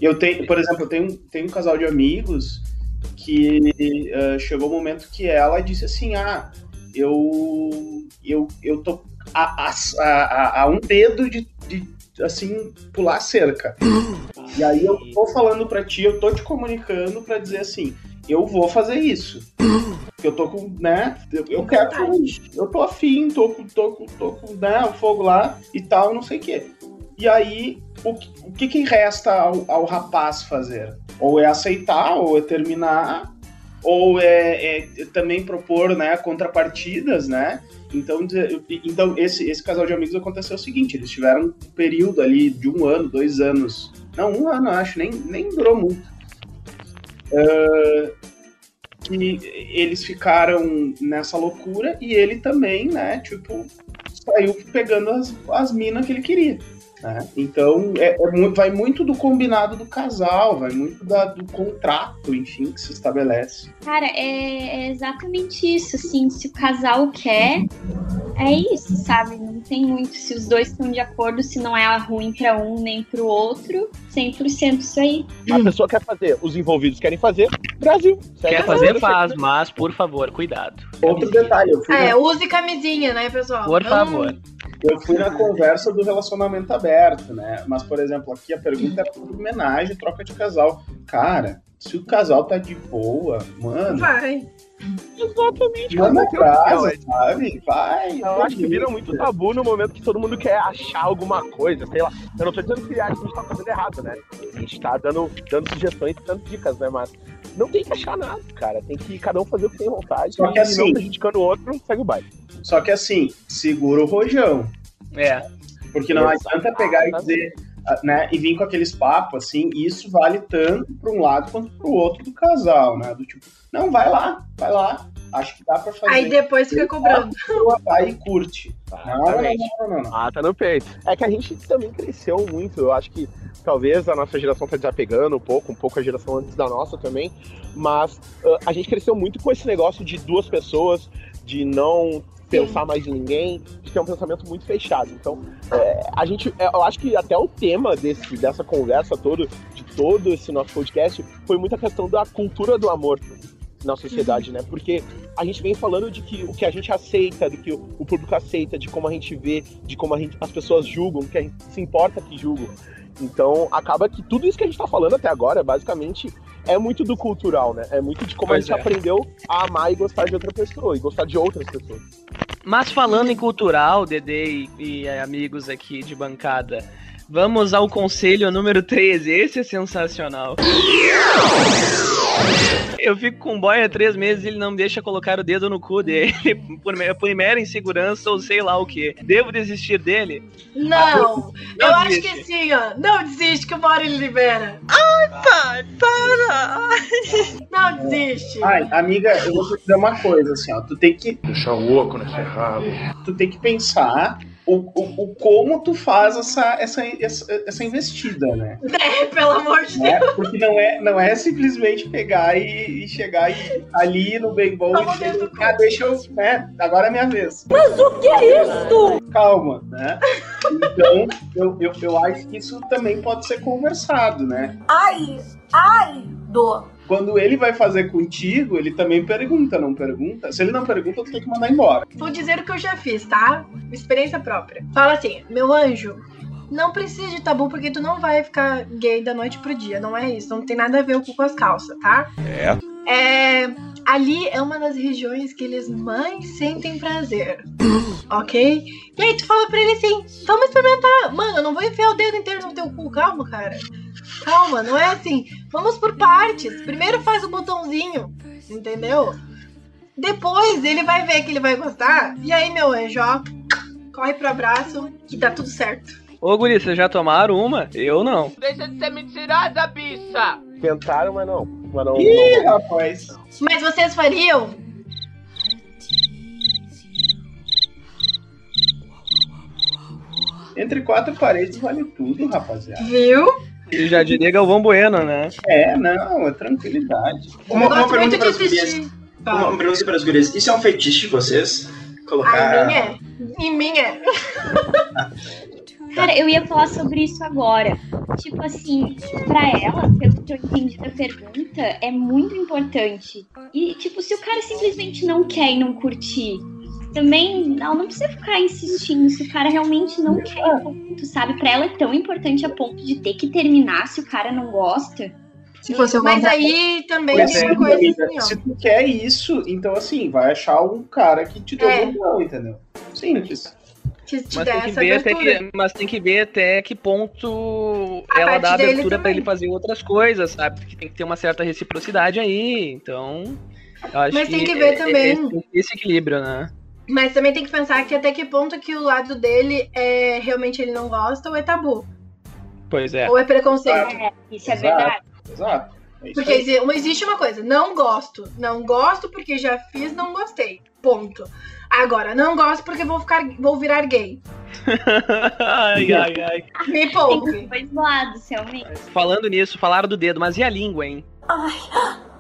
Eu tenho, por exemplo, eu tenho, tenho um casal de amigos que uh, chegou o um momento que ela disse assim, ah, eu eu, eu tô a, a, a, a um dedo de, de, assim, pular cerca. E aí eu tô falando pra ti, eu tô te comunicando pra dizer assim, eu vou fazer isso. Eu tô com, né? Eu, eu quero Eu tô afim, tô com, tô com, tô com né, o fogo lá e tal, não sei o quê. E aí, o, o que, que resta ao, ao rapaz fazer? Ou é aceitar, ou é terminar, ou é, é, também propor né, contrapartidas, né? Então, então esse, esse casal de amigos aconteceu o seguinte: eles tiveram um período ali de um ano, dois anos. Não, um ano, acho, nem, nem durou muito. Uh, que eles ficaram nessa loucura e ele também, né, tipo, saiu pegando as, as minas que ele queria. Né? Então, é, é, vai muito do combinado do casal, vai muito da, do contrato, enfim, que se estabelece. Cara, é, é exatamente isso, assim, se o casal quer, é isso, sabe? Não tem muito, se os dois estão de acordo, se não é ruim para um nem para o outro, 100% isso aí. A pessoa quer fazer, os envolvidos querem fazer, Brasil. Quer fazer, faz, mas, por favor, cuidado. Outro detalhe. Eu fui é, use camisinha, né, pessoal? Por favor. Eu fui na conversa do relacionamento aberto, né? Mas, por exemplo, aqui a pergunta era por homenagem, troca de casal. Cara, se o casal tá de boa, mano. Vai. Exatamente. Manda casa, sabe? Vai. Eu acho que vira muito tabu no momento que todo mundo quer achar alguma coisa, sei lá. Eu não tô dizendo que a gente tá fazendo errado, né? A gente tá dando, dando sugestões e dando dicas, né? Mas não tem que achar nada, cara. Tem que cada um fazer o que tem vontade. Só que e assim, não prejudicando o outro, segue o baile. Só que assim, segura o rojão. É. Porque não adianta pegar e dizer, né, e vir com aqueles papos assim, e isso vale tanto para um lado quanto para o outro do casal, né? Do tipo, não, vai lá, vai lá. Acho que dá para fazer. Aí depois fica cobrando. Vai e curte. Não, não, não, não, não. Ah, tá no peito. É que a gente também cresceu muito. Eu acho que talvez a nossa geração tá desapegando um pouco, um pouco a geração antes da nossa também. Mas uh, a gente cresceu muito com esse negócio de duas pessoas, de não pensar mais em ninguém, que é um pensamento muito fechado. Então, é, a gente, é, eu acho que até o tema desse, dessa conversa toda, de todo esse nosso podcast, foi muita questão da cultura do amor na sociedade, uhum. né? Porque a gente vem falando de que o que a gente aceita, do que o, público aceita, de como a gente vê, de como a gente, as pessoas julgam, que a gente se importa que julgam. Então, acaba que tudo isso que a gente tá falando até agora, basicamente, é muito do cultural, né? É muito de como pois a gente é. aprendeu a amar e gostar de outra pessoa, e gostar de outras pessoas. Mas falando em cultural, Dede e, e amigos aqui de bancada, vamos ao conselho número 13. Esse é sensacional. Eu fico com o boy há três meses e ele não me deixa colocar o dedo no cu dele por, por mera insegurança ou sei lá o que. Devo desistir dele? Não! não eu desiste. acho que sim, ó. Não desiste que o Mario ele libera. Ai, pai, para! Não desiste. Ai, amiga, eu vou te dizer uma coisa, assim, ó. Tu tem que. Deixar o oco nesse rabo. Tu tem que pensar o, o, o, como tu faz essa, essa, essa, essa investida, né? É, pelo amor de né? Deus. Porque não é, não é simplesmente pegar e, e chegar e, ali no bem bom e dizer, ah, deixa eu, né, agora é minha vez. Mas o que é isso? Calma, né? Então, eu, eu, eu acho que isso também pode ser conversado, né? Ai, ai, dor quando ele vai fazer contigo, ele também pergunta, não pergunta? Se ele não pergunta, tu tem que mandar embora. Vou dizer o que eu já fiz, tá? Experiência própria. Fala assim, meu anjo, não precisa de tabu porque tu não vai ficar gay da noite pro dia, não é isso. Não tem nada a ver com as calças, tá? É. É. Ali é uma das regiões que eles mais sentem prazer. ok? E aí tu fala pra ele assim: vamos experimentar. Mano, eu não vou enfiar o dedo inteiro no teu cu, calma, cara. Calma, não é assim. Vamos por partes. Primeiro faz o botãozinho, entendeu? Depois ele vai ver que ele vai gostar. E aí, meu anjo, ó, corre pro abraço que tá tudo certo. Ô, Guri, vocês já tomaram uma? Eu não. Deixa de ser mentirosa, bicha! Tentaram, mas não. Mas não Ih, não. rapaz. Mas vocês fariam? Entre quatro paredes vale tudo, rapaziada. Viu? E já diria Galvão Bueno, né? É, não, é tranquilidade. Uma, uma pergunta para as gurias. Tá. Uma, pergunta para as gurias. Isso é um fetiche de vocês? Colocar. Mim é. Em mim é. Cara, eu ia falar sobre isso agora. Tipo assim, pra ela, pelo que eu entendi da pergunta, é muito importante. E, tipo, se o cara simplesmente não quer e não curtir, também ela não precisa ficar insistindo. Se o cara realmente não quer, e ponto, sabe? Pra ela é tão importante a ponto de ter que terminar se o cara não gosta. Se fosse eu Mas aí também Pois tem é, uma coisa amiga, assim, ó. se tu quer isso, então assim, vai achar um cara que te deu É. opinião, entendeu? Simples. Que te Mas que essa ver até abertura. que, mas tem que ver até que ponto A ela dá abertura pra também. ele fazer outras coisas, sabe? Porque tem que ter uma certa reciprocidade aí. Então, eu acho Mas tem que ver é- também. é esse, esse equilíbrio, né? Mas também tem que pensar que até que ponto que o lado dele é realmente ele não gosta ou é tabu. Pois é. Ou é preconceito. É, isso é Exato, verdade. Exato. É isso Porque aí. existe uma coisa, não gosto. Não gosto porque já fiz, não gostei. Ponto. Agora, não gosto porque vou ficar, vou virar gay. ai, ai, ai. Me Tem poupe. os dois lados, realmente. Falando nisso, falaram do dedo, mas e a língua, hein? Ai,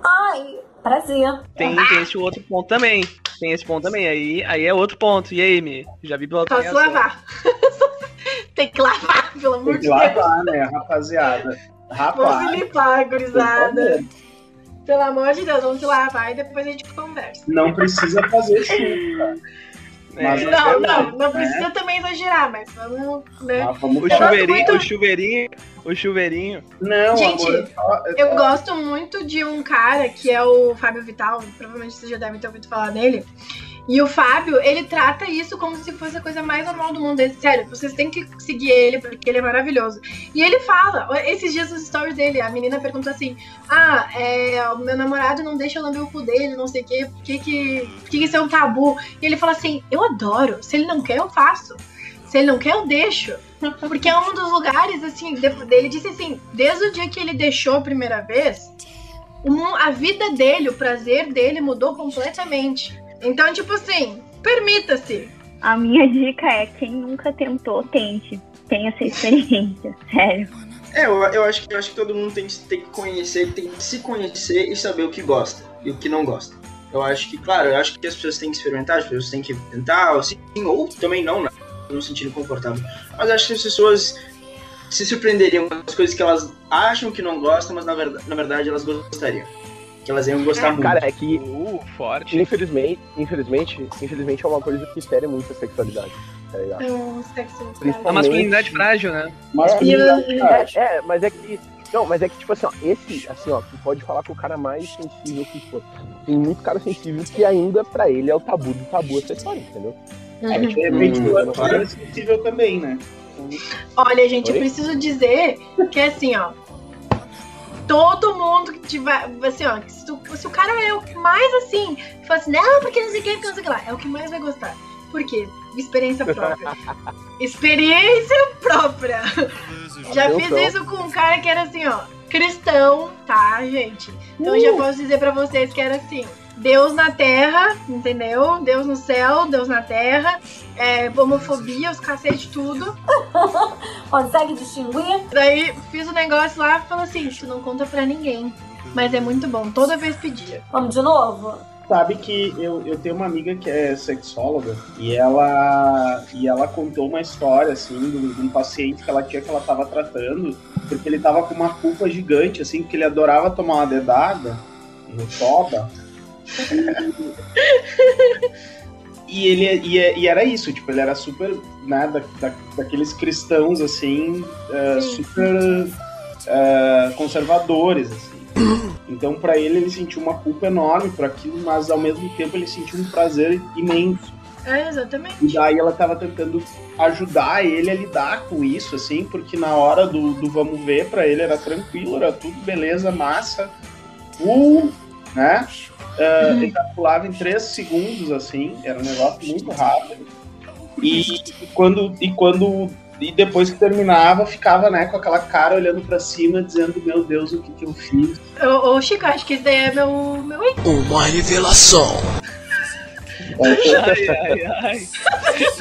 ai, prazer. Tem, tem esse outro ponto também. Tem esse ponto também. Aí, aí é outro ponto. E aí, Mi? Já vi pela tua Posso lavar. Tem que lavar, pelo amor Tem de que Deus. lavar, né, rapaziada? Rapaz. se limpar, gurizada. Pelo amor de Deus, vamos se lavar e depois a gente conversa. Não precisa fazer chuva. Mas é não, não, não né? precisa também exagerar, mas vamos, né? Mas vamos O Eu chuveirinho, muito- o chuveirinho, o chuveirinho. Não, Gente, amor, só- Eu gosto muito de um cara que é o Fábio Vital, provavelmente vocês já devem ter ouvido falar dele. E o Fábio, ele trata isso como se fosse a coisa mais normal do mundo. Ele, sério, vocês têm que seguir ele, porque ele é maravilhoso. E ele fala, esses dias nos stories dele, a menina pergunta assim: Ah, é, o meu namorado não deixa eu lamber o cu dele, não sei o quê, por que, que, por que, que isso é um tabu? E ele fala assim: Eu adoro, se ele não quer, eu faço. Se ele não quer, eu deixo. Porque é um dos lugares, assim, dele disse assim, desde o dia que ele deixou a primeira vez, a vida dele, o prazer dele mudou completamente. Então, tipo assim, permita-se. A minha dica é: quem nunca tentou, tente. Tenha essa experiência, sério. É, eu, eu, acho, que- eu acho que todo mundo tem, que- tem que conhecer, tem que se conhecer e saber o que gosta e o que não gosta. Eu acho que, claro, eu acho que as pessoas têm que experimentar, as pessoas têm que tentar, ou, sim, ou também não, né? Não se sentirem confortável. Mas eu acho que as pessoas se surpreenderiam com as coisas que elas acham que não gostam, mas na verdade, na verdade elas gostariam. Que elas iam gostar muito. Cara, é que Uh, forte. infelizmente, infelizmente, infelizmente é uma coisa que fere muito a sexualidade, tá ligado? É um sexo. A masculinidade frágil, né? Masculinidade, E- é, é, mas é que. Não, mas é que, tipo assim, ó, esse, assim, ó, tu pode falar com o cara mais sensível que for. Tem muito cara sensível que ainda, pra ele, é o tabu do tabu essa história, entendeu? É, de repente Hum, o outro é sensível também, né? Olha, gente, eu Oi? preciso dizer que assim, ó. Todo mundo que tiver. Assim, ó, se, tu- se o cara é o que mais assim, fala assim, não, porque não sei o que, porque não sei o que lá. É o que mais vai gostar. Por quê? Experiência própria. Experiência própria. Já fiz isso com um cara que era assim, ó, cristão, tá, gente? Então eu já posso dizer pra vocês que era assim. Deus na terra, entendeu? Deus no céu, Deus na terra, é, homofobia, os cacete, tudo. Consegue distinguir? Daí fiz o negócio lá e falou assim: tu não conta pra ninguém. Mas é muito bom, toda vez pedia. Vamos de novo? Sabe que eu, eu tenho uma amiga que é sexóloga e ela e ela contou uma história assim de, de um paciente que ela tinha que ela tava tratando, porque ele tava com uma culpa gigante assim, porque ele adorava tomar uma dedada no toba. E ele e, e era isso, tipo, ele era super, né, da, da- daqueles cristãos assim, eh, super eh, conservadores assim. Então, pra ele, ele sentiu uma culpa enorme por aquilo, mas ao mesmo tempo ele sentiu um prazer imenso. É, exatamente. E daí ela tava tentando ajudar ele a lidar com isso, assim, porque na hora do, do vamos ver, pra ele era tranquilo, era tudo beleza, massa. Uh, né? Uh, ejaculava em três segundos, assim, era um negócio muito rápido. E, e quando. E quando. E depois que terminava, ficava, né, com aquela cara olhando pra cima, dizendo, meu Deus, o que, que eu fiz? Ô, ô, Chico, acho que esse daí é meu. meu... Uma revelação. Ai, ai, ai.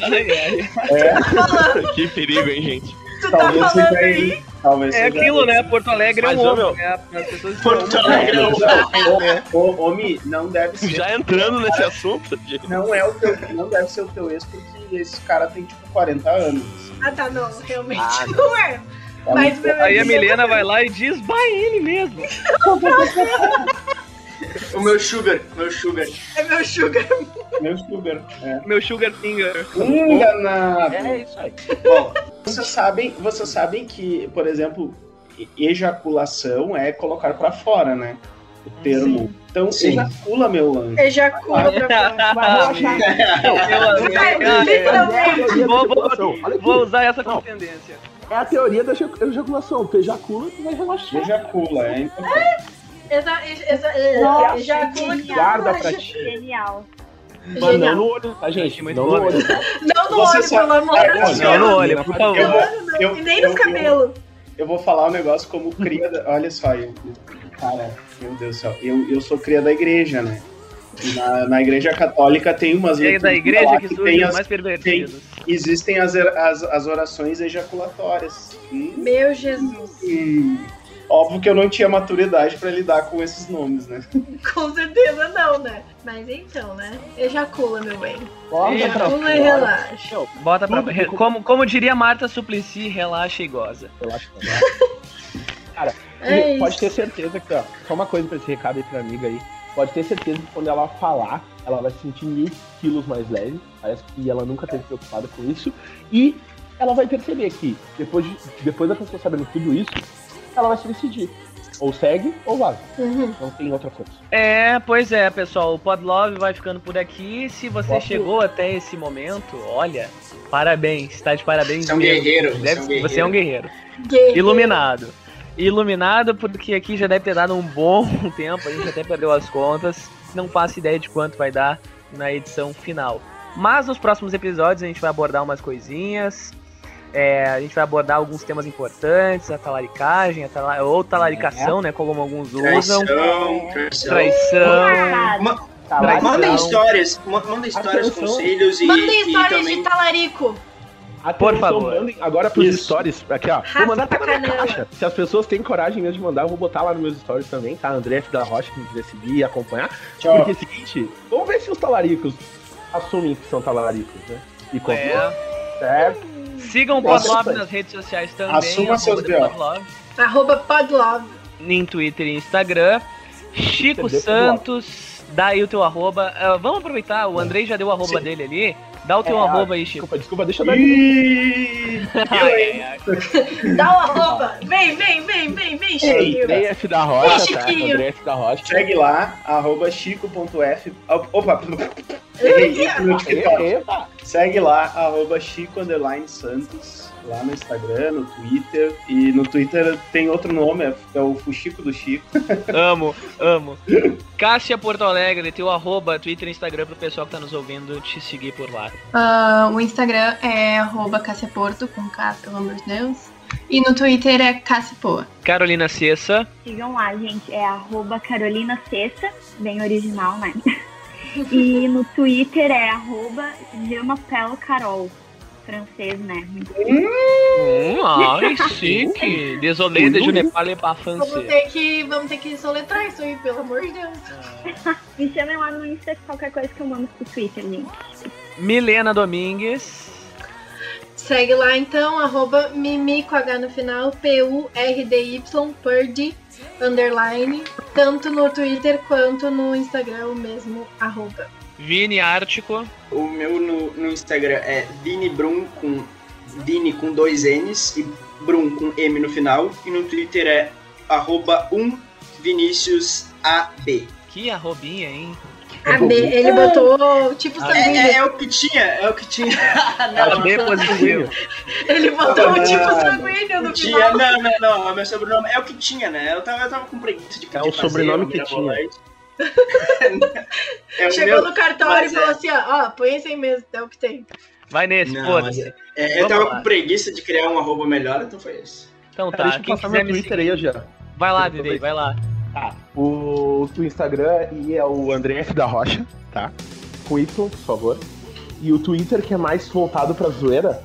Ai, ai. É. que perigo, hein, gente? Tu tá Talvez falando seja aí? ele. Talvez É aquilo, né? Porto Alegre é Mas, um homem. meu, né? As pessoas Porto Alegre é um Ô, ô, Mi, não deve ser. Já entrando nesse assunto, gente. Não é o teu, não deve ser o teu ex, porque esse cara tem tipo 40 anos. Ah, tá, não, realmente Ah, não é. Mas meu Aí a Milena vai lá e diz, vai ele mesmo. O meu sugar, meu sugar. É meu sugar. Meu sugar. É. Meu sugar finger. Enganado. É isso aí. Bom, vocês sabem, vocês sabem que, por exemplo, ejaculação é colocar pra fora, né? O termo. Então, Sim. ejacula, meu anjo. Ejacula pra fora. Vai. Vou, usar essa Não. como tendência. É a teoria da ejac- ejaculação. Tu ejacula, tu vai relaxar. Ejacula, é importante. Exa, exa, Nossa, ejacula que Guarda relaxa. pra ti. Genial. Mas não Genial. no olho, tá, gente? Muito Não no olho. tá? Não no Você olho, pelo amor de olha, Deus. Não no olho, por Eu favor. vou- Não, eu- e nem eu- nos cabelos. Eu vou falar um negócio como cria. da- Olha só, eu, cara, meu Deus do céu. Eu, eu sou cria da igreja, né? Na, na igreja católica tem umas aí da igreja lá que tem as- mais pervertidos. Existem as, as, as orações ejaculatórias. Hum, Meu Jesus. hum. Óbvio que eu não tinha maturidade pra lidar com esses nomes, né? Com certeza não, né? Mas então, né? Ejacula, meu bem. Bota pra Ejacula e fora. relaxa. Não, Bota pra. Como, como diria Marta Suplicy, relaxa e goza. Relaxa. Cara, É pode isso. ter certeza que, ó, só uma coisa pra esse recado aí pra amiga aí. Pode ter certeza que quando ela falar, ela vai se sentir mil quilos mais leve. Parece que ela nunca teve preocupada com isso. E ela vai perceber que depois, de, depois da pessoa sabendo tudo isso, ela vai se decidir. Ou segue ou vaza. Uhum. Não tem outra coisa. É, pois é, pessoal. O Podlove vai ficando por aqui. Se você Posso- chegou até esse momento, olha, parabéns. Tá de parabéns. Você é um mesmo. guerreiro, você Deve- é um guerreiro. Você é um guerreiro. Guerreiro. Iluminado. Iluminado porque aqui já deve ter dado um bom tempo, a gente até perdeu as contas. Não faço ideia de quanto vai dar na edição final. Mas nos próximos episódios a gente vai abordar umas coisinhas. É, a gente vai abordar alguns temas importantes, a talaricagem, a tala- ou talaricação, né? Como alguns usam. Traição, traição. Traição. Ma- Traição. Mandem histórias, ma- mandem histórias, Atenção. conselhos e, Mandem e histórias também. de talarico. Atenção, favor. mandem agora pros Isso. stories. Aqui, ó. Vou mandar até na minha caixa. Se as pessoas têm coragem mesmo de mandar, eu vou botar lá nos meus stories também, tá? André F. da Rocha, quem quiser seguir e acompanhar. Tchau. Porque é o seguinte, vamos ver se os talaricos assumem que são talaricos, né? E como. É. Certo? Sigam o Podlove nas redes sociais também. Assuma seus. Podlove, Arroba podlove. em Twitter e Instagram. Chico Entendeu? Santos, dá aí o teu arroba. Ah, vamos aproveitar, o Andrei já deu o arroba Sim. dele ali. Dá o teu É, arroba aí, Chico. Desculpa, desculpa, deixa eu dar. Ih, Ai, ai, ai. Dá o arroba. Vem, vem, vem, vem, vem, Chiquinho. André F. da Rocha, tá? Chiquinho. André F. da Rocha. Segue lá, arroba chico.f. Opa, errei no TikTok. Epa! Segue lá, arroba Chico Underline Santos, lá no Instagram, no Twitter. E no Twitter tem outro nome, é, é o Fuxico do Chico. Amo, amo. Cássia Porto Alegre, teu arroba, Twitter e Instagram pro pessoal que tá nos ouvindo te seguir por lá. Ah, o Instagram é arroba Cassiaporto, com K, pelo amor de Deus. E no Twitter é Cassipoa. Carolina Cessa. Sigam lá, gente. É arroba Carolina Cessa, bem original, né? E no Twitter é arroba Carol. Francês, né? Hum, ai, chique. Désolé de je ne parle pas Vamos français. ter, que, vamos ter que soletrar isso aí, pelo amor de Deus. Me chamem lá no Insta qualquer coisa que eu mando pro Twitter, gente. Milena Domingues. Segue lá então, arroba Mimi com H no final, P-U-R-D-Y, Purdy, underline, tanto no Twitter quanto no Instagram, o mesmo arroba. Vini Ártico. O meu no, no Instagram é Vini Brum com Vini com dois N's e Brum com M no final. E no Twitter é arroba 1 Vinicius AB. Que arrobinha, hein? AB, ele botou tipo Ah, É, sanguíneo. é, é o que tinha, é o que tinha. AB positivo. Ele botou Não, tipo não. sanguíneo no Tinha, final. não, não, não. O meu sobrenome é o que tinha, né? Eu tava, eu tava com preguiça de É o de fazer sobrenome o que tinha. É o Chegou meu- no cartório mas e falou é- assim, ó, ó, põe esse aí mesmo, é o que tem. Vai nesse, Não, foda-se. mas é, eu tava lá. com preguiça de criar um arroba melhor, então foi esse. Então tá, Cara, deixa eu passar meu me Twitter seguir. aí, já. Vai lá, Dede, vai lá. Tá. O, o Instagram e é o André F. da Rocha, tá? Com Y, por favor. E o Twitter, que é mais voltado pra zoeira,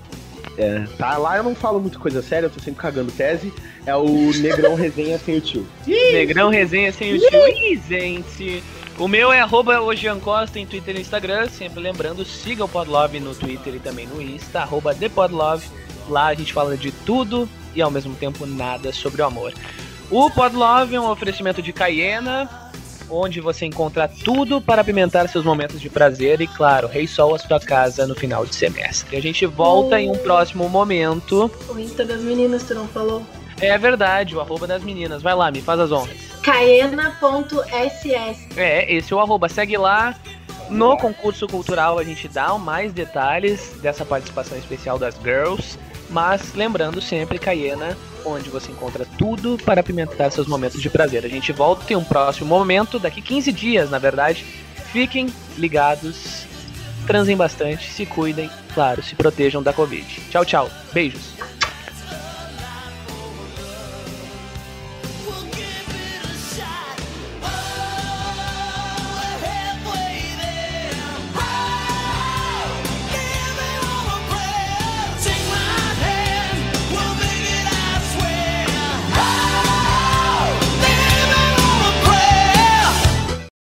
É, tá, lá eu não falo muito coisa séria, eu tô sempre cagando tese. É o Negrão Resenha sem o tio. Negrão Resenha sem o tio. Ih, gente. O meu é arroba Costa em Twitter e Instagram. Sempre lembrando, siga o Podlove no Twitter e também no Insta, arroba ThePodlove. Lá a gente fala de tudo e ao mesmo tempo nada sobre o amor. O Podlove é um oferecimento de Cayena, onde você encontra tudo para apimentar seus momentos de prazer e, claro, Rei Sol a sua casa no final de semestre. A gente volta em um próximo momento. O Insta das meninas, tu não falou? É verdade, o arroba das meninas. Vai lá, me faz as honras. Caena.ss É, esse é o arroba. Segue lá. No concurso cultural a gente dá mais detalhes dessa participação especial das girls. Mas lembrando sempre, Cayena, onde você encontra tudo para apimentar seus momentos de prazer. A gente volta em um próximo momento, daqui 15 dias, na verdade. Fiquem ligados, transem bastante, se cuidem, claro, se protejam da Covid. Tchau, tchau. Beijos.